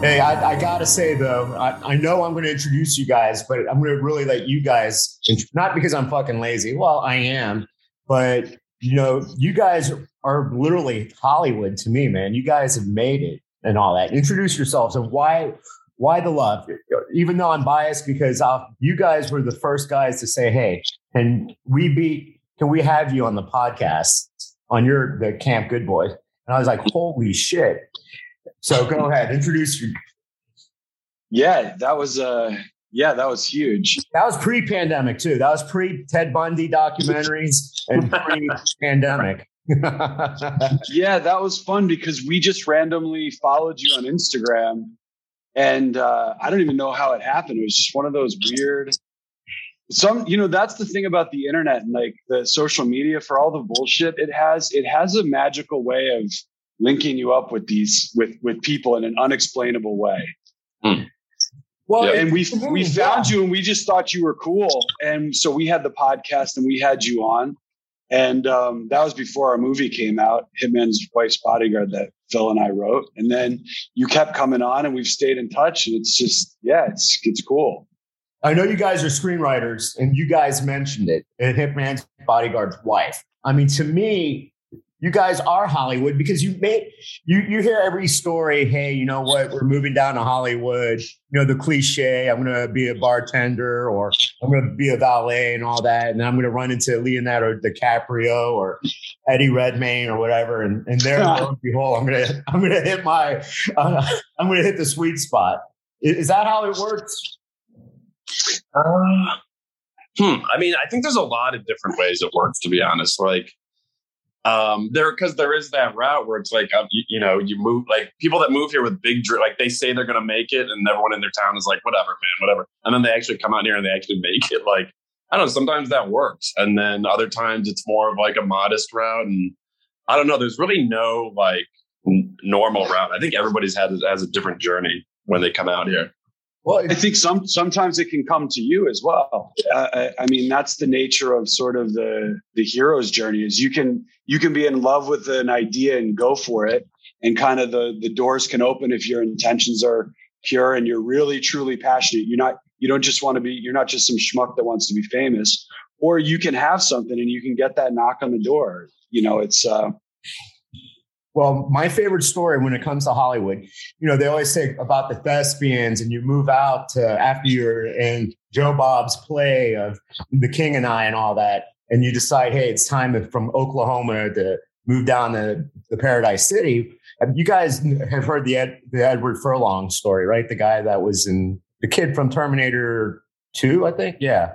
Hey, I, I, gotta say though, I, I know I'm going to introduce you guys, but I'm going to really let you guys, not because I'm fucking lazy. Well, I am, but you know, you guys are literally Hollywood to me, man. You guys have made it and all that. Introduce yourselves and why, why the love? Even though I'm biased because I'll, you guys were the first guys to say, "Hey, can we be? Can we have you on the podcast on your the Camp Good Boy?" And I was like, "Holy shit!" So go ahead, introduce you. Yeah, that was uh yeah, that was huge. That was pre-pandemic too. That was pre Ted Bundy documentaries and pre-pandemic. yeah, that was fun because we just randomly followed you on Instagram, and uh, I don't even know how it happened. It was just one of those weird. Some, you know, that's the thing about the internet and like the social media. For all the bullshit it has, it has a magical way of linking you up with these with with people in an unexplainable way. Hmm. Well, yeah. and we we found you and we just thought you were cool, and so we had the podcast and we had you on, and um, that was before our movie came out, Hitman's Wife's Bodyguard, that Phil and I wrote, and then you kept coming on, and we've stayed in touch, and it's just yeah, it's it's cool. I know you guys are screenwriters, and you guys mentioned it, and Hitman's Bodyguard's wife. I mean, to me, you guys are Hollywood because you made you you hear every story. Hey, you know what? We're moving down to Hollywood. You know the cliche. I'm going to be a bartender, or I'm going to be a valet, and all that. And I'm going to run into Leonardo DiCaprio or Eddie Redmayne or whatever. And and there, lo and behold, I'm going to I'm to hit my uh, I'm to hit the sweet spot. Is, is that how it works? Uh, hmm. I mean, I think there's a lot of different ways it works. To be honest, like um, there because there is that route where it's like uh, you, you, know you move like people that move here with big like they say they're gonna make it and everyone in their town is like whatever man whatever. And then they actually come out here and they actually make it like I don't know sometimes that works. And then other times it's more of like a modest route and I don't know there's really no like n- normal route. I think everybody's had has a different journey when they come out here. Well, I think some sometimes it can come to you as well. Uh, I, I, mean, that's the nature of sort of the the hero's journey. Is you can you can be in love with an idea and go for it, and kind of the the doors can open if your intentions are pure and you're really truly passionate. You're not you don't just want to be you're not just some schmuck that wants to be famous, or you can have something and you can get that knock on the door. You know, it's uh, well, my favorite story when it comes to Hollywood, you know, they always say about the thespians, and you move out to after you're in Joe Bob's play of The King and I and all that, and you decide, hey, it's time from Oklahoma to move down to the Paradise City. You guys have heard the Ed, the Edward Furlong story, right? The guy that was in the kid from Terminator Two, I think. Yeah,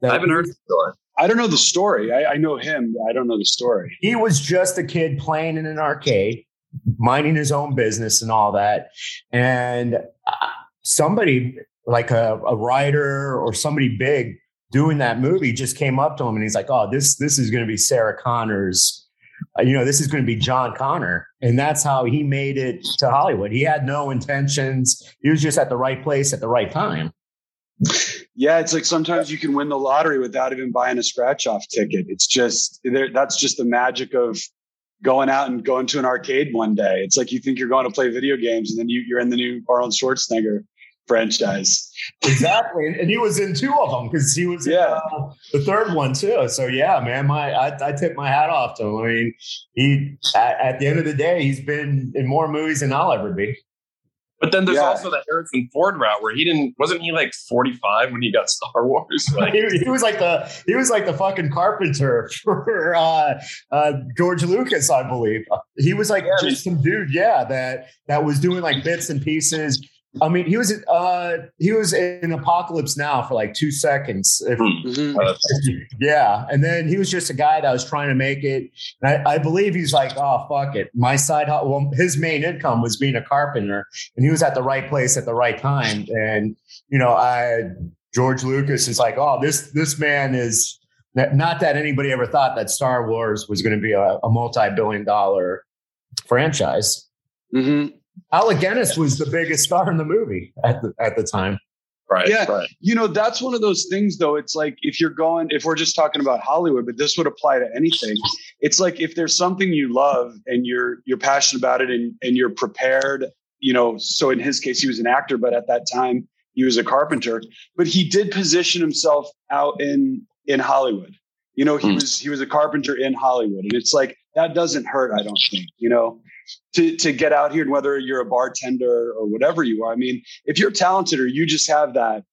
that, I haven't heard the story. I don't know the story. I, I know him. I don't know the story. He was just a kid playing in an arcade, minding his own business and all that. And uh, somebody like a, a writer or somebody big doing that movie just came up to him and he's like, "Oh, this this is going to be Sarah Connor's, uh, you know, this is going to be John Connor," and that's how he made it to Hollywood. He had no intentions; he was just at the right place at the right time. Yeah, it's like sometimes you can win the lottery without even buying a scratch off ticket. It's just that's just the magic of going out and going to an arcade one day. It's like you think you're going to play video games and then you, you're in the new Arnold Schwarzenegger franchise. Exactly, and he was in two of them because he was yeah in, uh, the third one too. So yeah, man, my I, I tip my hat off to him. I mean, he at, at the end of the day, he's been in more movies than I'll ever be. But then there's yeah. also the Harrison Ford route where he didn't wasn't he like 45 when he got Star Wars? Like, he, he, was like the he was like the fucking carpenter for uh, uh, George Lucas, I believe. He was like yeah, just some dude, yeah, that that was doing like bits and pieces, I mean, he was uh he was in Apocalypse Now for like two seconds. If, Mhm. Uh, yeah, and then he was just a guy that was trying to make it. And I, I believe he's like, oh fuck it, my side. hu- Well, his main income was being a carpenter, and he was at the right place at the right time. And you know, I George Lucas is like, oh, this this man is. Not that anybody ever thought that Star Wars was going to be a, a multi-billion dollar franchise. Mhm. Alec Guinness was the biggest star in the movie at the at the time. right. Yeah. Right. You know, that's one of those things, though. It's like if you're going, if we're just talking about Hollywood, but this would apply to anything. It's like if there's something you love and you're you're passionate about it and and you're prepared. You know, so in his case, he was an actor, but at that time he was a carpenter. But he did position himself out in in Hollywood. You know, he Hmm. was he was a carpenter in Hollywood, and it's like that doesn't hurt. I don't think. You know. To, to get out here and whether you're a bartender or whatever you are, I mean, if you're talented or you just have that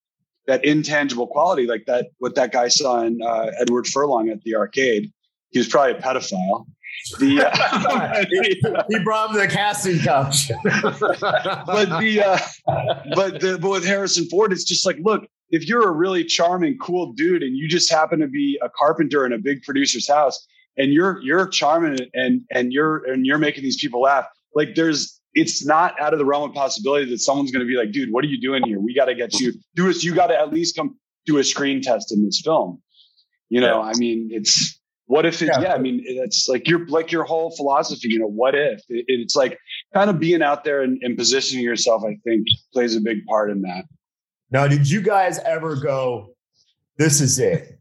that intangible quality, like that what that guy saw in uh, Edward Furlong at the arcade. He was probably a pedophile. The uh, he brought him to the casting couch. but the uh, but the but with Harrison Ford, it's just like, look, if you're a really charming, cool dude, and you just happen to be a carpenter in a big producer's house, and you're you're charming and and you're and you're making these people laugh, like there's it's not out of the realm of possibility that someone's going to be like, dude, what are you doing here? We got to get you do this. You got to at least come do a screen test in this film. You know, I mean, it's what if it, Yeah. yeah. I mean, it's like your like your whole philosophy. You know, what if it, it's like kind of being out there and, and positioning yourself. I think plays a big part in that. now, did you guys ever go? This is it.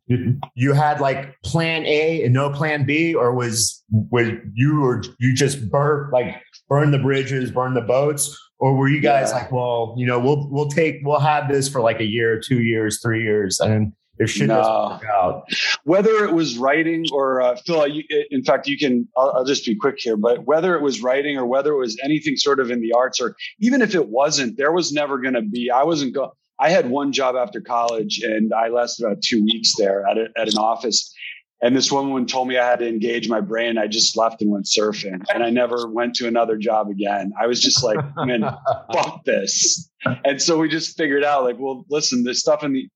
You had like Plan A and no Plan B, or was was you or you just burn like burn the bridges, burn the boats, or were you guys Yeah. like, well, you know, we'll we'll take we'll have this for like a year, two years, three years, and if shit No. out, Whether it was writing or uh, Phil, you, in fact, you can. I'll, I'll just be quick here, but whether it was writing or whether it was anything sort of in the arts, or even if it wasn't, there was never going to be. I wasn't going. I had one job after college, and I lasted about two weeks there at a, at an office. And this woman told me I had to engage my brain. I just left and went surfing, and I never went to another job again. I was just like, man, fuck this. And so we just figured out, like, well, listen, this stuff in the,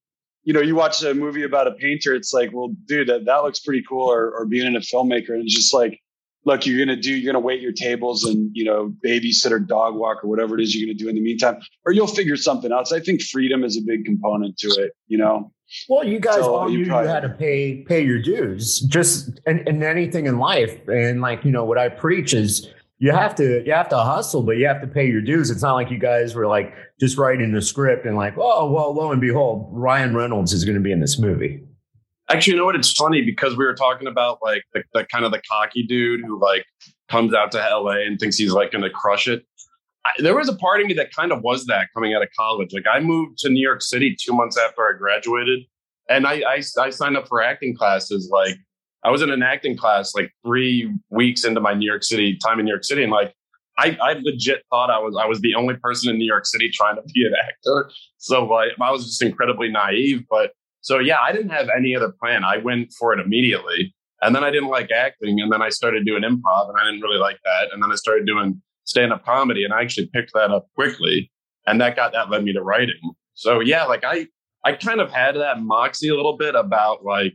you know, you watch a movie about a painter, it's like, well, dude, that, that looks pretty cool. Or, or being in a filmmaker, and it's just like, look, you're gonna do, you're gonna wait your tables and you know, babysit or dog walk or whatever it is you're gonna do in the meantime, or you'll figure something. So I think freedom is a big component to it. You know, Well, you guys So all you knew probably- had to pay pay your dues, just and, and anything in life. And like you know, what I preach is you have to you have to hustle, but you have to pay your dues. It's not like you guys were like just writing the script and like, oh well, lo and behold, Ryan Reynolds is going to be in this movie. Actually, you know what? It's funny because we were talking about like the, the kind of the cocky dude who like comes out to LA and thinks he's like going to crush it. I, there was a part of me that kind of was that coming out of college. Like I moved to New York City two months after I graduated, and I, I I signed up for acting classes. Like I was in an acting class like three weeks into my New York City time in New York City, and like I, I legit thought I was I was the only person in New York City trying to be an actor. So like I was just incredibly naive, but so yeah, I didn't have any other plan. I went for it immediately. And then I didn't like acting. And then I started doing improv and I didn't really like that. And then I started doing stand up comedy and I actually picked that up quickly. And that got that led me to writing. So yeah, like I I kind of had that moxie a little bit about like,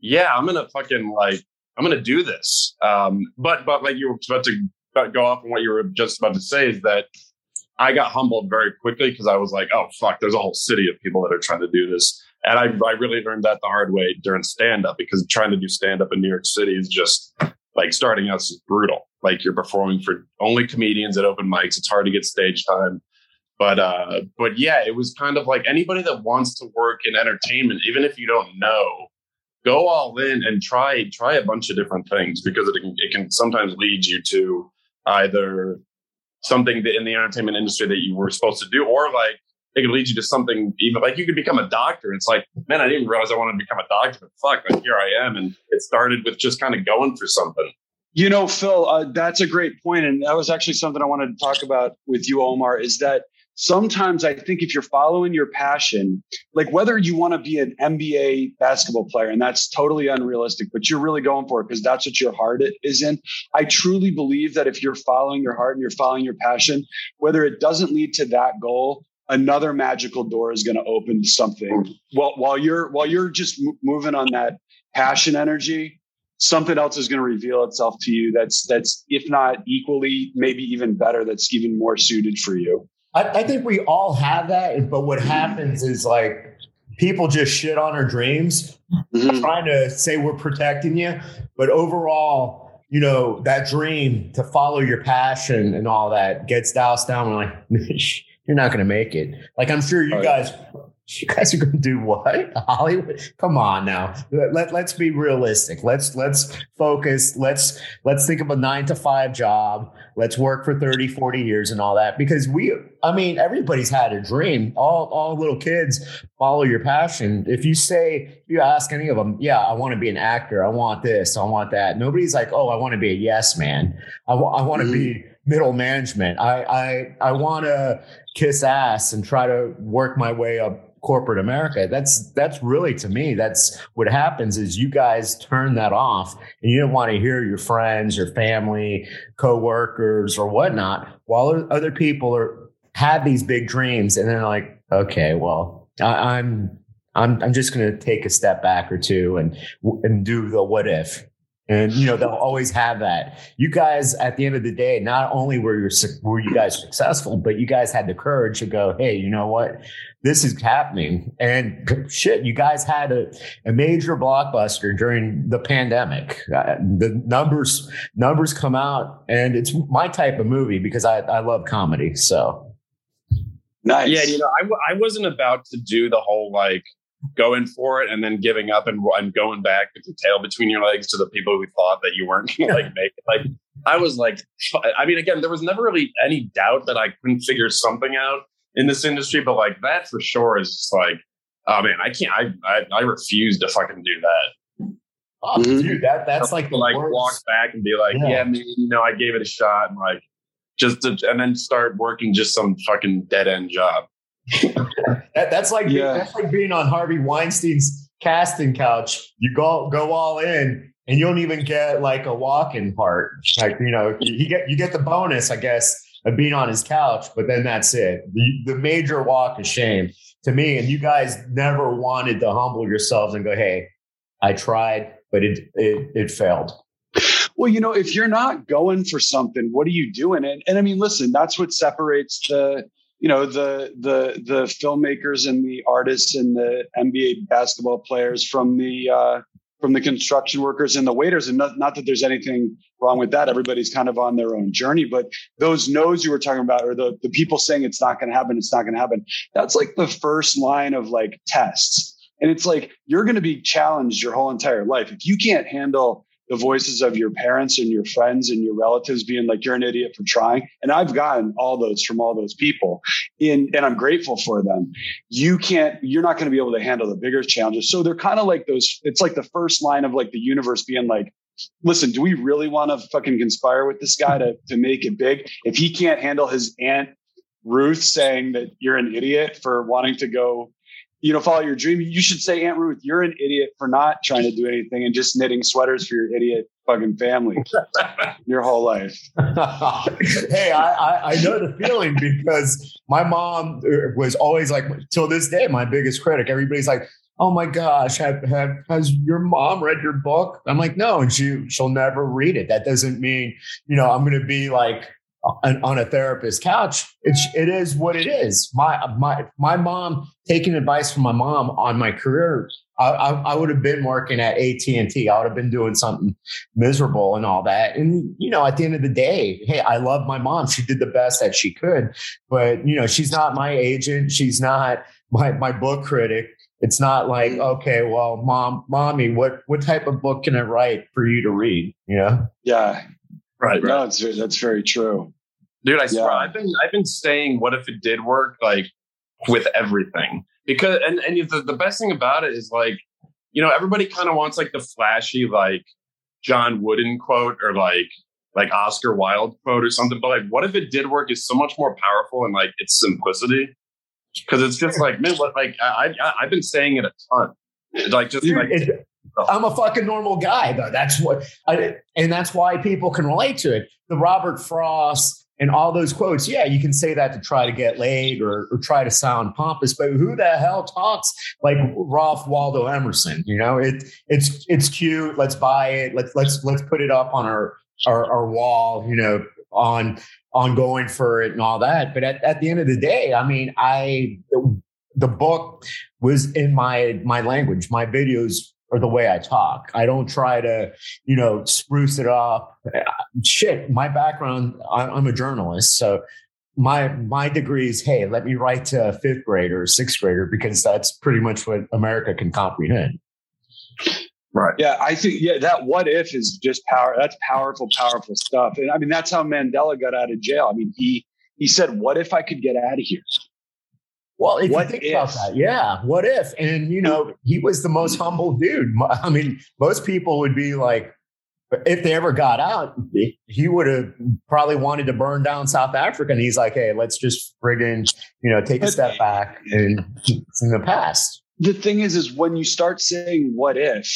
yeah, I'm gonna fucking like I'm gonna do this. Um, but but like you were about to go off on what you were just about to say is that I got humbled very quickly because I was like, oh fuck, there's a whole city of people that are trying to do this. And I, I really learned that the hard way during stand up because trying to do stand up in New York City is just like starting out is brutal. Like you're performing for only comedians at open mics. It's hard to get stage time. But uh, but yeah, it was kind of like anybody that wants to work in entertainment, even if you don't know, go all in and try try a bunch of different things because it can it can sometimes lead you to either something that in the entertainment industry that you were supposed to do, or like it could lead you to something even like you could become a doctor. It's like, man, I didn't realize I wanted to become a doctor, but fuck, like here I am. And it started with just kind of going for something. You know, Phil, uh, that's a great point, and that was actually something I wanted to talk about with you, Omar. Is that sometimes I think if you're following your passion, like whether you want to be an NBA basketball player, and that's totally unrealistic, but you're really going for it because that's what your heart is in. I truly believe that if you're following your heart and you're following your passion, whether it doesn't lead to that goal, another magical door is going to open to something. Well, while you're while you're just moving on that passion energy, something else is going to reveal itself to you that's that's if not equally maybe even better that's even more suited for you I, I think we all have that, but what happens is like people just shit on our dreams, mm-hmm. trying to say we're protecting you, but overall, you know, that dream to follow your passion and all that gets doused down. We're like, you're not going to make it. Like I'm sure you guys you guys are going to do what? Hollywood? Come on now. Let, let, us be realistic. Let's let's focus. Let's let's think of a nine to five job. Let's work for 30 40 years and all that. Because we i mean everybody's had a dream. All all little kids follow your passion. If you say if you ask any of them yeah i want to be an actor. I want this. I want that. Nobody's like oh i want to be a yes man. I, w- I want to mm-hmm. be middle management i i i want to kiss ass and try to work my way up corporate America. That's that's really to me, that's what happens is you guys turn that off and you don't want to hear your friends, your family, coworkers, or whatnot, while other people are have these big dreams and they're like, okay, well, I, I'm I'm I'm just going to take a step back or two and and do the what if. And you know they'll always have that. You guys, at the end of the day, not only were you were you guys successful, but you guys had the courage to go, "Hey, you know what? This is happening." And shit, you guys had a, a major blockbuster during the pandemic. Uh, the numbers numbers come out, and it's my type of movie because I I love comedy. So nice. Yeah, you know, I I wasn't about to do the whole like going for it and then giving up and, and going back with your tail between your legs to the people who thought that you weren't going to like make it. Like I was like, I mean, again, there was never really any doubt that I couldn't figure something out in this industry, but like that for sure is just like, oh man, I can't, I, I, I refuse to fucking do that. Oh, mm-hmm. dude, that that's like to, like worst. walk back and be like, yeah. yeah, man, you know, I gave it a shot and like just to, and then start working just some fucking dead end job that, that's like yeah. that's like being on Harvey Weinstein's casting couch. You go go all in, and you don't even get like a walk-in part. Like you know, you get you get the bonus, I guess, of being on his couch, but then that's it. The, the major walk of shame to me. And you guys never wanted to humble yourselves and go, "Hey, I tried, but it it it failed." Well, you know, if you're not going for something, what are you doing? And, and I mean, listen, that's what separates the you know the the the filmmakers and the artists and the NBA basketball players from the uh, from the construction workers and the waiters. And not, not that there's anything wrong with that. Everybody's kind of on their own journey. But those no's you were talking about, or the the people saying it's not going to happen, it's not going to happen. That's like the first line of like tests. And it's like you're going to be challenged your whole entire life if you can't handle the voices of your parents and your friends and your relatives being like, you're an idiot for trying. And I've gotten all those from all those people and I'm grateful for them. You can't, you're not going to be able to handle the bigger challenges. So they're kind of like those, it's like the first line of like the universe being like, listen, do we really want to fucking conspire with this guy to, to make it big? If he can't handle his aunt Ruth saying that you're an idiot for wanting to go you know, follow your dream. You should say, Aunt Ruth, you're an idiot for not trying to do anything and just knitting sweaters for your idiot fucking family your whole life. hey, I, I, I, know the feeling because my mom uh, was always like, till this day, my biggest critic. Everybody's like, oh my gosh, have, have, has your mom read your book? I'm like, no, and she she'll never read it. That doesn't mean, you know, I'm going to be like on, on a therapist couch. It's it is what it is. My my my mom taking advice from my mom on my career. I, I, I would have been working at AT and T. I would have been doing something miserable and all that. And you know, at the end of the day, hey, I love my mom. She did the best that she could, but you know, she's not my agent. She's not my my book critic. It's not like mm-hmm. okay, well, mom, mommy, what what type of book can I write for you to read? You know? Yeah, right. No, that's that's very true. Dude, I swear, I've been I've been saying, what if it did work? Like with everything, because and and the, the best thing about it is like, you know, everybody kind of wants like the flashy like John Wooden quote or like like Oscar Wilde quote or something. But like, what if it did work? Is so much more powerful and like its simplicity because it's just like man, what like I, I I've been saying it a ton. Like just Dude, like it- I'm a fucking normal guy, though. That's what, I, and that's why people can relate to it. The Robert Frost and all those quotes. Yeah, you can say that to try to get laid or, or try to sound pompous, but who the hell talks like Ralph Waldo Emerson? You know, it it's it's cute. Let's buy it. Let's let's let's put it up on our our, our wall. You know, on on going for it and all that. But at, at the end of the day, I mean, I the book was in my my language. My videos are the way I talk. I don't try to, you know, spruce it up. Shit, my background, I- I'm a journalist, so my my degree is hey, let me write to a fifth grader or sixth grader because that's pretty much what America can comprehend. Right. Yeah, I think yeah, that what if is just power. That's powerful, powerful stuff. And I mean, that's how Mandela got out of jail. I mean, he he said, "What if I could get out of here?" Well, if What you think if? about that, yeah, what if? And you know, he was the most humble dude. I mean, most people would be like, if they ever got out, he would have probably wanted to burn down South Africa. And he's like, hey, let's just friggin', you know, take a step back and it's in the past. The thing is, is when you start saying "what if,"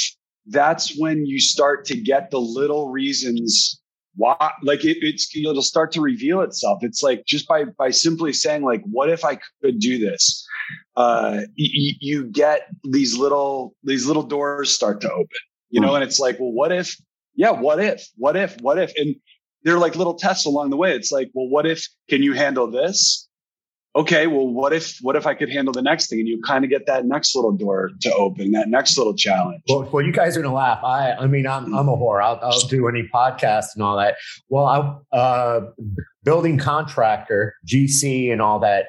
that's when you start to get the little reasons why. Like it, it's it'll start to reveal itself. It's like just by by simply saying like, "What if I could do this?" Uh, you, you get these little these little doors start to open. You know, and it's like, well, what if? Yeah, what if? What if? What if? And they're like little tests along the way. It's like, well, what if? Can you handle this? Okay, well, what if what if I could handle the next thing? And you kind of get that next little door to open, that next little challenge. Well, well, you guys are gonna laugh. I, I mean, I'm, I'm a whore. I'll, I'll do any podcast and all that. Well, I, uh, building contractor, GC, and all that,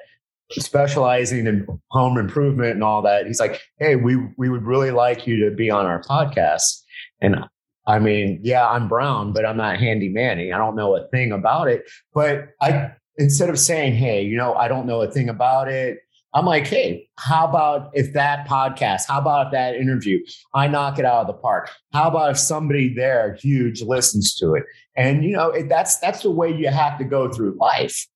specializing in home improvement and all that. He's like, hey, we we would really like you to be on our podcast. And I mean, yeah, I'm brown, but I'm not handy manny. I don't know a thing about it. But I instead of saying, hey, you know, I don't know a thing about it. I'm like, hey, how about if that podcast, how about if that interview, I knock it out of the park? How about if somebody there huge listens to it? And you know, it, that's that's the way you have to go through life.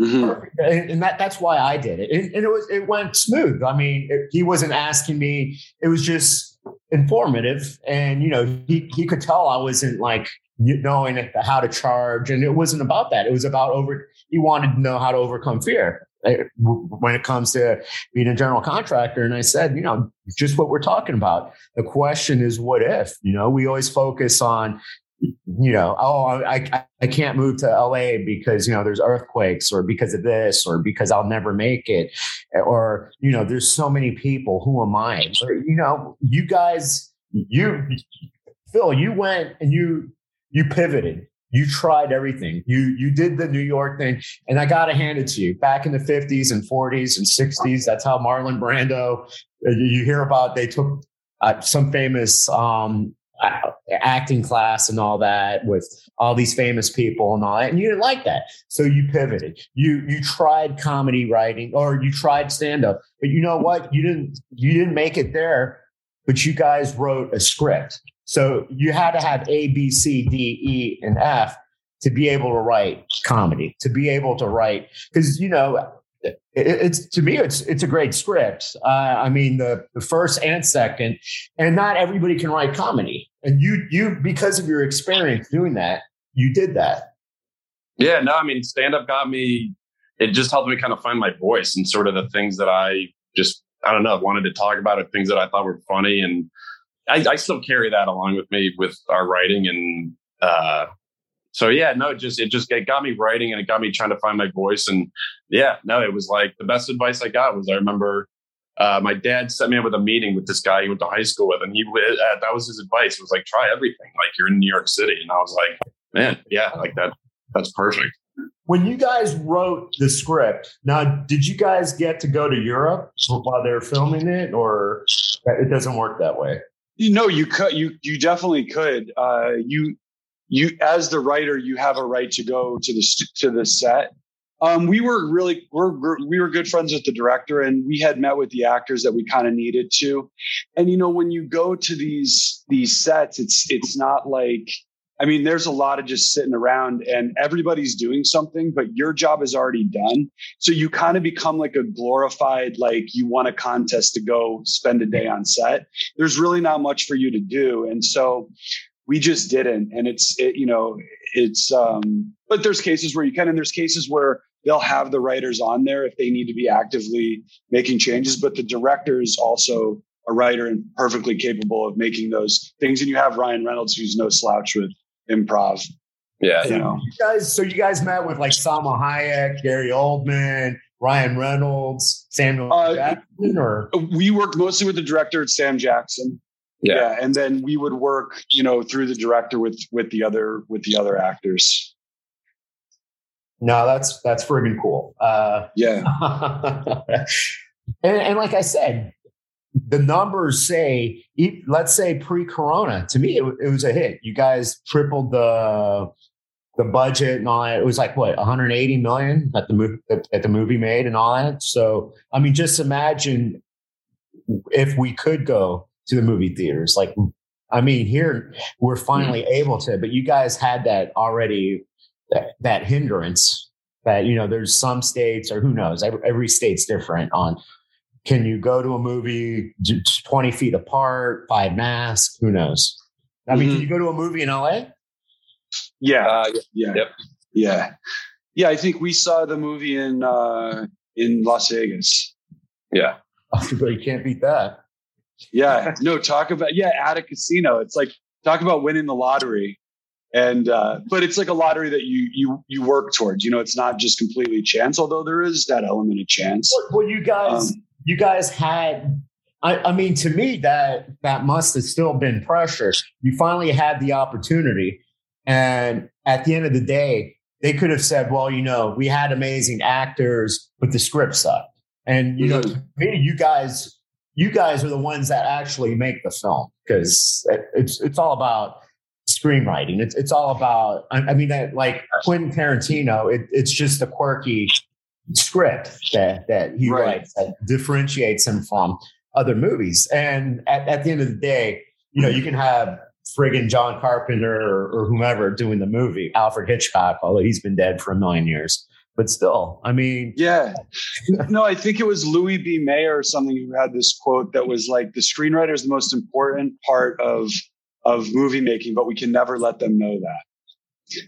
Mhm. And, and that that's why I did it. And, and it was it went smooth. I mean, it, he wasn't asking me. It was just informative, and you know, he he could tell I wasn't like knowing how to charge, and it wasn't about that. It was about over. He wanted to know how to overcome fear when it comes to being a general contractor. And I said, you know, just what we're talking about. The question is, what if? You know, we always focus on you know, oh, I, I, I can't move to LA because, you know, there's earthquakes or because of this or because I'll never make it. Or, you know, there's so many people. Who am I? Or, you know, you guys, you, Phil, you went and you, you pivoted. You tried everything. You you did the New York thing, and I got to hand it to you. Back in the '50s and '40s and '60s, that's how Marlon Brando. uh, You hear about they took uh, some famous um, acting class and all that with all these famous people and all that, and you didn't like that, so you pivoted. You you tried comedy writing or you tried stand up, but you know what? You didn't you didn't make it there. But you guys wrote a script, so you had to have A, B, C, D, E, and F to be able to write comedy, to be able to write because you know it, it's to me it's it's a great script. Uh, I mean the the first and second, and not everybody can write comedy, and you you because of your experience doing that, you did that. Yeah, no, I mean, stand up got me, it just helped me kind of find my voice and sort of the things that I just, I don't know, wanted to talk about or things that I thought were funny. And I, I still carry that along with me with our writing. And uh, so, yeah, no, it just, it just it got me writing and it got me trying to find my voice. And yeah, no, it was like the best advice I got was I remember uh, my dad set me up with a meeting with this guy he went to high school with, and he uh, that was his advice. It was like try everything, like you're in New York City, and I was like, man, yeah, like that. That's perfect. When you guys wrote the script, now did you guys get to go to Europe while they were filming it, or it doesn't work that way? You know, you could, you you definitely could. Uh, you you as the writer, you have a right to go to the to the set. Um, we were really we're, we were good friends with the director, and we had met with the actors that we kind of needed to. And you know, when you go to these these sets, it's it's not like I mean, there's a lot of just sitting around and everybody's doing something, but your job is already done. So you kind of become like a glorified, like you want a contest to go spend a day on set. There's really not much for you to do. And so we just didn't. And it's, it, you know, it's, um, but there's cases where you can, and there's cases where they'll have the writers on there if they need to be actively making changes, but the directors also a writer and perfectly capable of making those things. And you have Ryan Reynolds, who's no slouch with improv. Yeah, you know. You guys, so you guys met with like Salma Hayek, Gary Oldman, Ryan Reynolds, Samuel uh, Jackson, or we worked mostly with the director, Sam Jackson. Yeah. yeah, and then we would work, you know, through the director with with the other with the other actors. No, that's that's friggin' cool. Uh, yeah, and, and like I said, the numbers say, let's say pre-corona, to me, it, it, was a hit. You guys tripled the the budget and all that. It was like what 180 million that the movie that the movie made and all that. So I mean, just imagine if we could go to the movie theaters. Like, I mean, here we're finally mm-hmm. able to, but you guys had that already. That, that hindrance that you know there's some states or who knows every, every state's different on can you go to a movie 20 feet apart, five masks? Who knows? I mean, mm-hmm. can you go to a movie in LA? Yeah. Uh, yeah. Yep. Yeah. Yeah. I think we saw the movie in, uh, in Las Vegas. Yeah. but you can't beat that. Yeah. No, talk about, yeah, at a casino. It's like, talk about winning the lottery. And, uh, but it's like a lottery that you, you, you work towards, you know, it's not just completely chance, although there is that element of chance. Well, you guys, um, you guys had I, I, mean to me that that must have still been pressure you finally had the opportunity. And at the end of the day they could have said well you know we had amazing actors but the script sucked. And you mm-hmm. know maybe you guys you guys are the ones that actually make the film because it's it's all about screenwriting. It's, it's all about i, I mean like quentin tarantino it, it's just a quirky script that that he right. writes that differentiates him from other movies. And at, at the end of the day, you know, you can have friggin' John Carpenter or, or whomever doing the movie, Alfred Hitchcock, although he's been dead for a million years. But still, I mean, yeah. no, I think it was Louis B. Mayer or something who had this quote that was like, "The screenwriter is the most important part of of movie making, but we can never let them know that."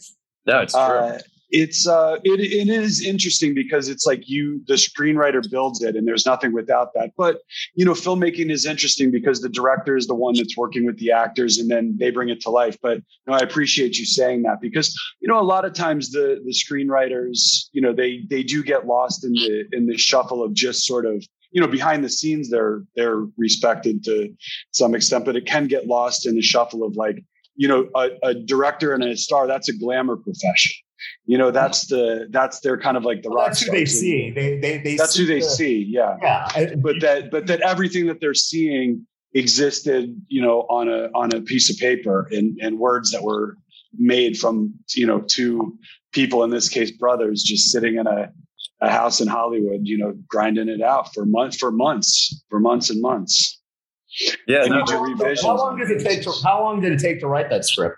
No, it's true. Uh, it's uh it, it is interesting because it's like you the screenwriter builds it and there's nothing without that. But you know filmmaking is interesting because the director is the one that's working with the actors and then they bring it to life. But you know, i appreciate you saying that because you know a lot of times the the screenwriters you know they they do get lost in the in the shuffle of just sort of you know behind the scenes they're they're respected to some extent but it can get lost in the shuffle of like you know a, a director and a star that's a glamour profession you know that's the that's their kind of like the well, rock that's who they see. They they, they that's who they the, see yeah. Yeah but that but that everything that they're seeing existed you know on a on a piece of paper and and words that were made from you know two people in this case brothers just sitting in a a house in Hollywood you know grinding it out for months for months for months and months. Yeah no, how, how long did it take to how long did it take to write that script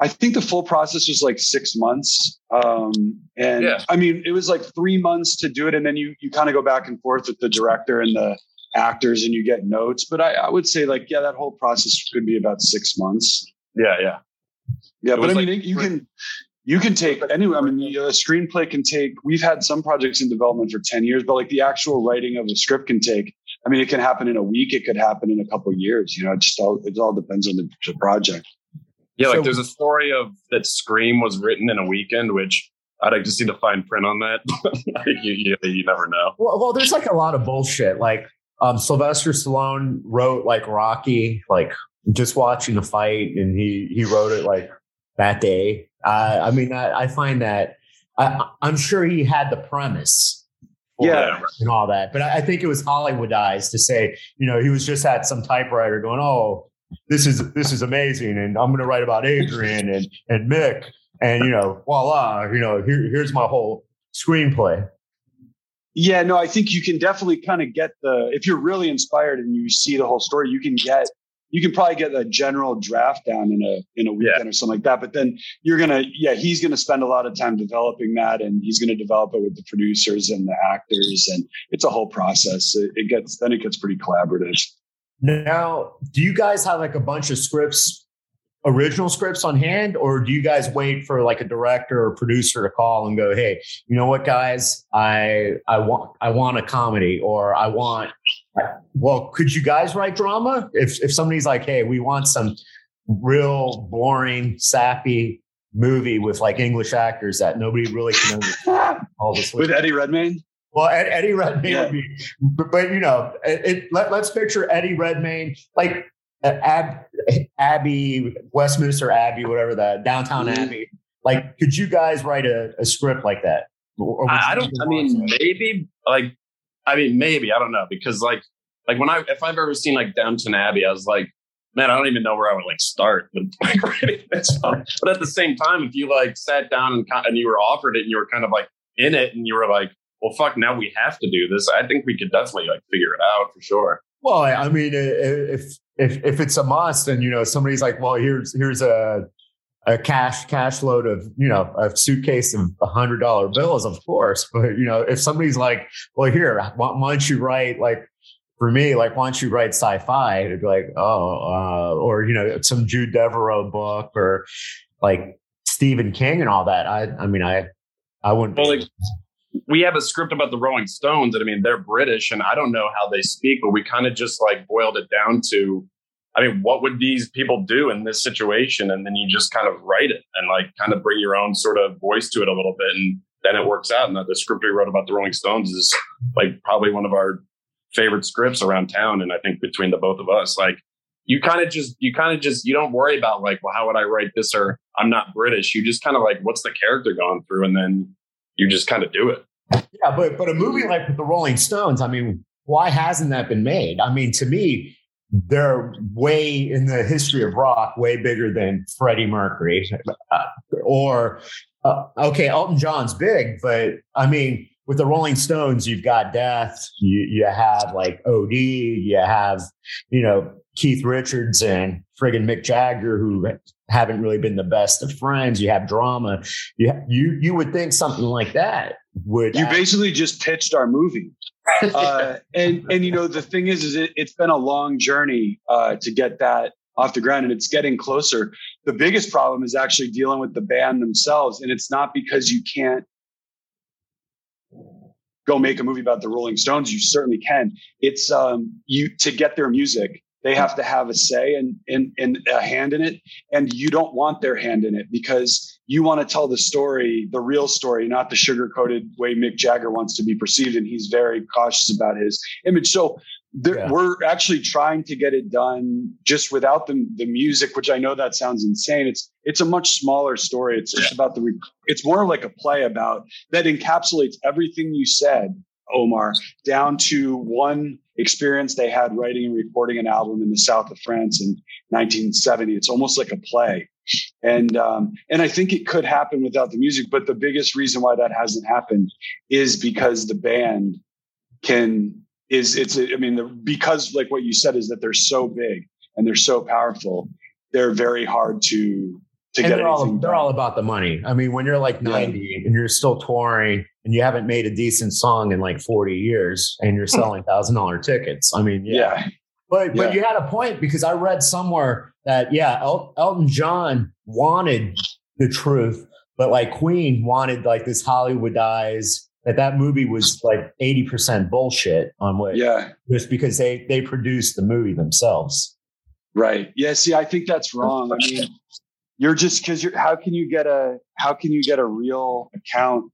I think the full process was like six months. Um, and yeah. I mean, it was like three months to do it. And then you, you kind of go back and forth with the director and the actors and you get notes. But I, I would say like, yeah, that whole process could be about six months. Yeah. Yeah. Yeah. It but I mean, like, you can, you can take but anyway. I mean, a screenplay can take, we've had some projects in development for 10 years, but like the actual writing of a script can take, I mean, it can happen in a week. It could happen in a couple years, you know, it just all, it all depends on the, the project. Yeah, like there's a story of that Scream was written in a weekend, which I'd like to see the fine print on that. you, you, you, never know. Well, well, there's like a lot of bullshit. Like um, Sylvester Stallone wrote like Rocky, like just watching the fight, and he he wrote it like that day. Uh, I mean, I, I find that I, am sure he had the premise. Yeah, and all that, but I, I think it was Hollywoodized to say, you know, he was just at some typewriter going, "Oh, this is this is amazing, and I'm going to write about Adrian and and Mick, and you know, voila, you know, here, here's my whole screenplay. Yeah, no, I think you can definitely kind of get the if you're really inspired and you see the whole story, you can get you can probably get a general draft down in a in a weekend yeah. or something like that. But then you're gonna, yeah, he's gonna spend a lot of time developing that, and he's gonna develop it with the producers and the actors, and it's a whole process. It, it gets then it gets pretty collaborative. Now, do you guys have like a bunch of scripts original scripts on hand or do you guys wait for like a director or producer to call and go hey you know what guys? I i want i want a comedy or i want well could you guys write drama? If if somebody's like hey we want some real boring sappy movie with like english actors that nobody really can understand. All this with eddie redmayne well, Eddie Redmayne yeah. would be, but, you know, it, it, let, us picture Eddie Redmayne. Like Ab, Abbey, Westminster Abbey, whatever that Downton mm-hmm. Abbey. Like, could you guys write a, a script like that? I, I don't. I mean, maybe. Like, I mean, maybe. I don't know because like, like when I if I've ever seen like Downton Abbey, I was like, man, I don't even know where I would like start with like writing this. But at the same time, if you like sat down and and you were offered it and you were kind of like in it and you were like, well, fuck, now we have to do this. I think we could definitely like figure it out for sure. Well, I mean, if if if it's a must, and you know somebody's like, well, here's here's a a cash cash load of you know a suitcase of a hundred dollar bills, of course. But you know, if somebody's like, well, here, why, why don't you write like for me, like, why don't you write sci-fi? It'd be like, oh, uh, or you know, some Jude Deveraux book or like Stephen King and all that. I, I mean, I, I wouldn't. Well, like, we have a script about the Rolling Stones, and I mean they're British, and I don't know how they speak, but we kind of just like boiled it down to, I mean, what would these people do in this situation, and then you just kind of write it and like kind of bring your own sort of voice to it a little bit, and then it works out. And the, script we wrote about the Rolling Stones is like probably one of our favorite scripts around town, and I think between the both of us, like you kind of just you kind of just you don't worry about like well how would i write this? Or i'm not british. You just kind of like what's the character going through? And then you just kind of do it. Yeah, but but a movie like with the Rolling Stones, I mean, why hasn't that been made? I mean, to me, they're way in the history of rock, way bigger than Freddie Mercury, uh, or uh, okay, Elton John's big, but I mean, with the Rolling Stones, you've got Death, you you have like OD, you have you know Keith Richards and friggin' Mick Jagger, who haven't really been the best of friends. You have drama. You you you would think something like that would. You basically just pitched our movie. uh, and and you know the thing is, is it, has been a long journey uh, to get that off the ground, and it's getting closer. The biggest problem is actually dealing with the band themselves, and it's not because you can't go make a movie about the Rolling Stones. You certainly can. It's um, you to get their music they have to have a say and, and, and a hand in it. And you don't want their hand in it because you want to tell the story, the real story, not the sugar coated way Mick Jagger wants to be perceived. And he's very cautious about his image. So there, yeah. we're actually trying to get it done just without the, the music, which I know that sounds insane. It's, it's a much smaller story. It's just about the, it's more like a play about that encapsulates everything you said Omar, down to one experience they had writing and recording an album in the south of France in 1970. It's almost like a play. And um, and I think it could happen without the music, but the biggest reason why that hasn't happened is because the band can is it's I mean the, because like what you said is that they're so big and they're so powerful, they're very hard to to and get they're all, they're all about the money. I mean, when you're like 90 yeah. and you're still touring and you haven't made a decent song in like 40 years and you're hmm. selling thousand dollar tickets. I mean, yeah. yeah. But but you had a point because I read somewhere that yeah, El- Elton John wanted the truth, but like Queen wanted like this Hollywood Hollywoodized that that movie was like 80% bullshit on what yeah just because they they produced the movie themselves right yeah see i think that's wrong i mean you're just because you're how can you get a how can you get a real account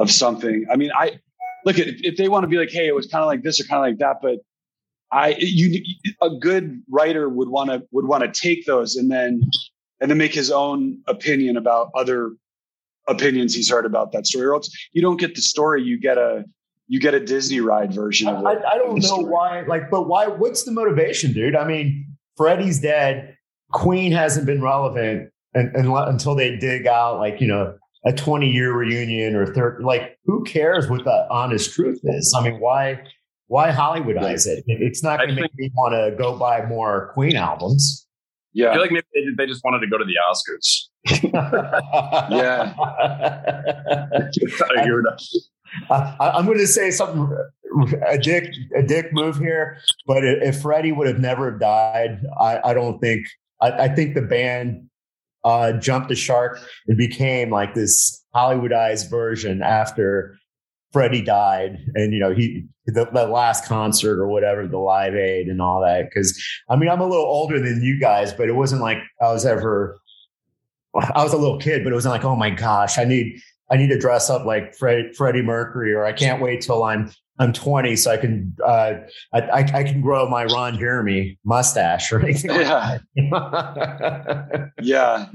of something. I mean i look at if, they want to be like hey it was kind of like this or kind of like that but i you a good writer would want to would want to take those and then and then make his own opinion about other opinions he's heard about that story. Or else you don't get the story you get a you get a disney ride version of it i, I don't know story. why like but why what's the motivation dude? I mean freddie's dead. Queen hasn't been relevant and, and, until they dig out like you know a 20 year reunion or third like who cares what the honest truth is i mean why why Hollywoodize it? It's not going to make me want to go buy more Queen albums. Yeah, I feel like maybe they, they just wanted to go to the Oscars. yeah. I, am going to say something a dick a dick move here, but if Freddie would have never died, I, I don't think I, I, think the band uh, jumped the shark and became like this Hollywoodized version after Freddie died, and you know he the, the last concert or whatever, the Live Aid and all that. Because I mean, I'm a little older than you guys, but it wasn't like I was ever. I was a little kid, but it wasn't like, oh my gosh, I need I need to dress up like Fred, Freddie Mercury, or I can't wait till I'm I'm 20 so I can uh, I, I, can grow my Ron Jeremy mustache or anything. Yeah. Like yeah.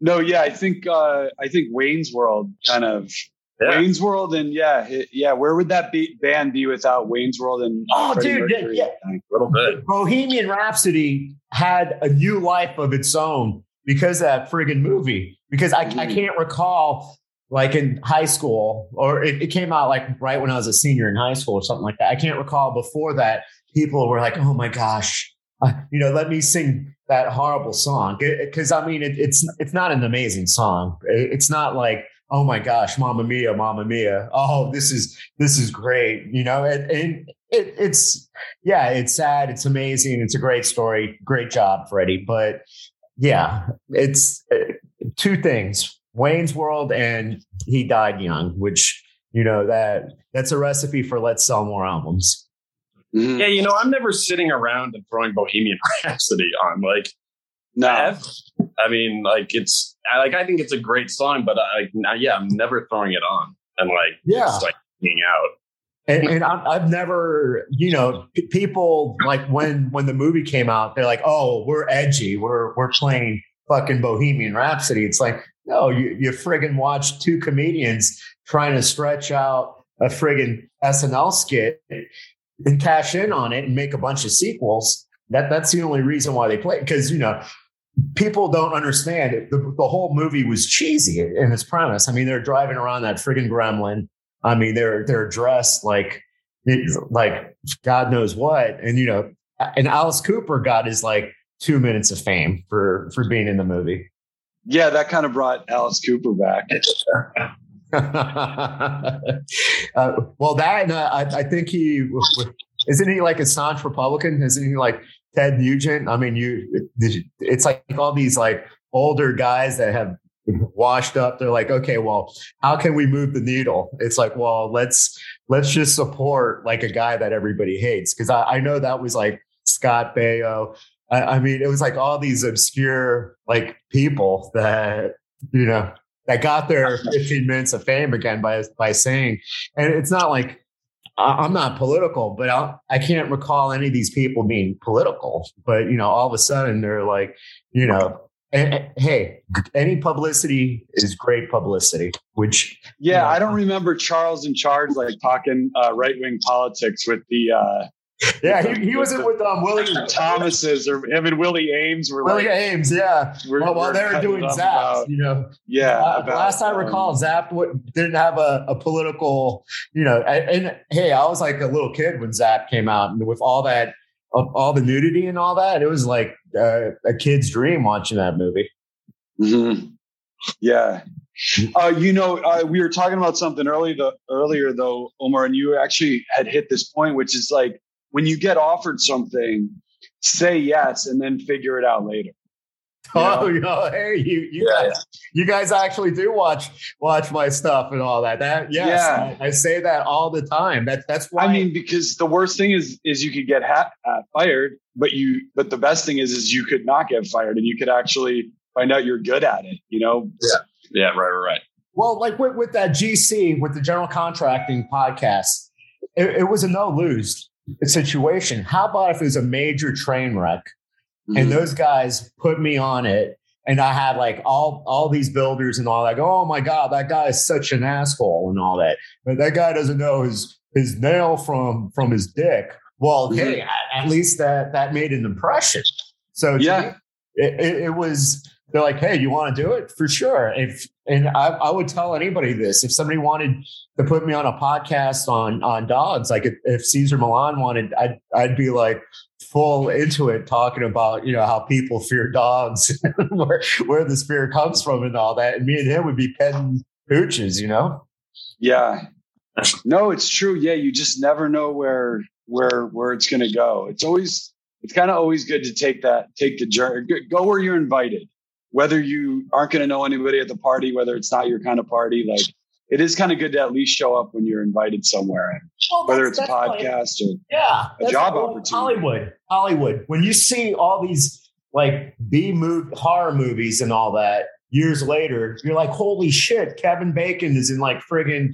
No, yeah, I think uh, I think Wayne's World kind of yeah. Wayne's World and yeah, yeah. Where would that be, band be without Wayne's World and oh, Freddie dude, Mercury? yeah, a little bit. Bohemian Rhapsody had a new life of its own because of that friggin' movie. Because I, mm. I can't recall like in high school, or it, it, came out like right when I was a senior in high school or something like that. I can't recall before that people were like, "Oh my gosh, uh, you know, let me sing that horrible song." Because I mean, it, it's it's not an amazing song. it's not like, "Oh my gosh, Mamma Mia, Mamma Mia." Oh, this is this is great. You know, and, and it, it's yeah, it's sad. It's amazing. It's a great story. Great job, Freddie. But yeah, it's uh, two things Wayne's World and he died young, which you know that that's a recipe for let's sell more albums. Mm-hmm. Yeah, you know, I'm never sitting around and throwing Bohemian Rhapsody on. Like, no, I mean, like it's I, like I think it's a great song, but I, yeah, I'm never throwing it on and like yeah, just, like being out. And, and I've never, you know, p- people like when when the movie came out, they're like, "Oh, we're edgy. We're we're playing fucking Bohemian Rhapsody." It's like, no, you, you friggin' watch two comedians trying to stretch out a friggin' SNL skit and cash in on it and make a bunch of sequels. That that's the only reason why they play because you know people don't understand it. The, the whole movie was cheesy in its premise. I mean, they're driving around that friggin' gremlin. I mean, they're they're dressed like like God knows what, and you know, and Alice Cooper got his like two minutes of fame for for being in the movie yeah, that kind of brought Alice Cooper back. uh, well, that and uh, I, I, think he isn't he like a staunch Republican? Isn't he like Ted Nugent? I mean, you it's like all these like older guys that have washed up. They're like, okay, well, how can we move the needle? It's like, well, let's let's just support like a guy that everybody hates because I, I know that was like Scott Baio I, I mean, it was like all these obscure like people that you know that got their 15 minutes of fame again by by saying, and it's not like I'm not political, but I, I can't recall any of these people being political. But you know, all of a sudden they're like, you know, and, and, hey, any publicity is great publicity. Which yeah, you know, I don't remember Charles in charge like talking uh, right wing politics with the uh, yeah, he, he wasn't with um, Willie Thomas's or him and Willie Aames were Willie like, Aames, yeah. We're, well, while they were doing Zapp, you know, yeah. Uh, about, last I recall, um, didn't have a, a political, you know, and, and, hey, I was like a little kid when Zapp came out, and with all that, all the nudity and all that, it was like uh, a kid's dream watching that movie. Mm-hmm. Yeah. Uh, you know, uh, we were talking about something early the, earlier though, Omar, and you actually had hit this point, which is like when you get offered something, say yes and then figure it out later. You oh, yo, hey, you, you yeah. guys, you guys actually do watch watch my stuff and all that. That yes, yeah. I, I, say that all the time. That that's why. I mean, because the worst thing is is you could get ha- uh, fired, but you but the best thing is is you could not get fired and you could actually find out you're good at it. You know? Yeah. Yeah. Right. Right. Right. Well, like with, with that GC with the general contracting podcast, it, it was a no lose situation. How about if it was a major train wreck mm-hmm. and those guys put me on it and I had like all all these builders and all that go, oh my God, that guy is such an asshole and all that. But that guy doesn't know his his nail from from his dick. Well, okay, mm-hmm. at, least that that made an impression. So yeah, me, it, it, it was they're like, "Hey, you want to do it for sure?" If and I, I would tell anybody this if somebody wanted to put me on a podcast on on dogs, like if, if Cesar Millan wanted, I'd I'd be like full into it, talking about you know how people fear dogs, where where the fear comes from, and all that. And me and him would be petting pooches, you know. Yeah. No, it's true. Yeah, you just never know where where where it's going to go. It's always it's kind of always good to take that take the journey go where you're invited whether you aren't going to know anybody at the party whether it's not your kind of party like it is kind of good to at least show up when you're invited somewhere well, whether it's a podcast or yeah a job opportunity hollywood hollywood when you see all these like b movie horror movies and all that years later you're like holy shit kevin bacon is in like friggin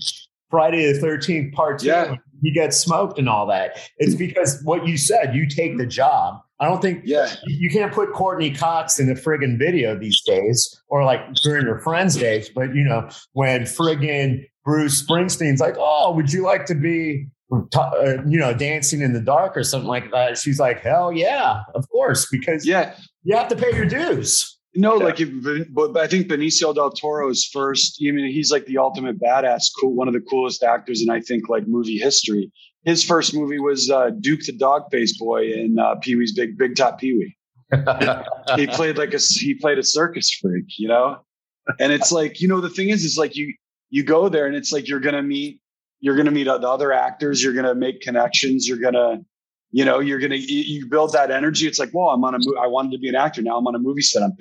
friday the 13th part two yeah he gets smoked and all that. It's because what you said, you take the job. I don't think yeah. you can't put Courteney Cox in a friggin' video these days or like during your friends' days. But you know, when friggin' Bruce Springsteen's like, oh, would you like to be, uh, you know, dancing in the dark or something like that? She's like, hell yeah, of course, because yeah, you have to pay your dues. No, like, if, but I think Benicio del Toro's first. I mean, he's like the ultimate badass, cool, one of the coolest actors in I think like movie history. His first movie was uh, Duke the Dog Face Boy in uh, Pee Wee's Big Big Top Pee Wee. he played like a he played a circus freak, you know. And it's like you know the thing is is like you you go there and it's like you're gonna meet you're gonna meet the other actors, you're gonna make connections, you're gonna you know you're gonna you build that energy. It's like, well, I'm on a I wanted to be an actor, now I'm on a movie set. I'm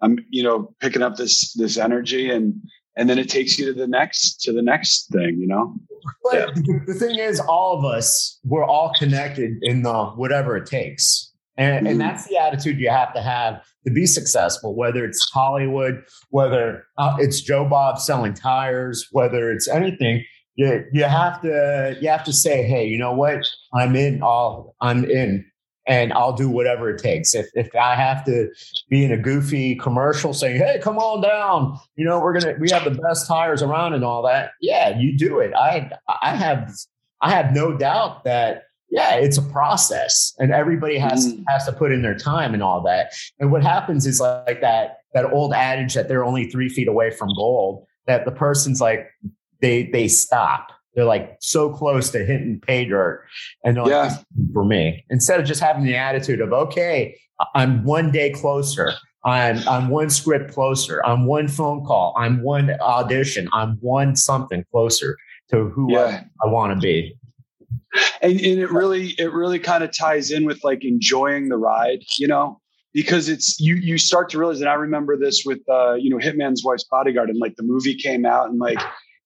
I'm, you know, picking up this this energy and and then it takes you to the next to the next thing, you know. But yeah. the thing is, all of us we're all connected in the whatever it takes, and, mm-hmm. and that's the attitude you have to have to be successful. Whether it's Hollywood, whether uh, it's Joe Bob selling tires, whether it's anything, you you have to you have to say, hey, you know what? I'm in. All I'm in and I'll do whatever it takes. If if I have to be in a goofy commercial saying, "Hey, come on down," you know, we're gonna we have the best tires around and all that. Yeah, you do it. I I have I have no doubt that yeah, it's a process, and everybody has mm. has to put in their time and all that. And what happens is like that that old adage that they're only three feet away from gold. That the person's like they they stop they're like so close to hitting pay dirt. And yeah. Like, for me, instead of just having the attitude of, okay, I'm one day closer. I'm I'm one script closer. I'm one phone call. I'm one audition. I'm one something closer to who yeah. I, I want to be. And, and it really it really kind of ties in with like enjoying the ride, you know, because it's you you start to realize. And I remember this with uh, you know Hitman's Wife's Bodyguard, and like the movie came out, and like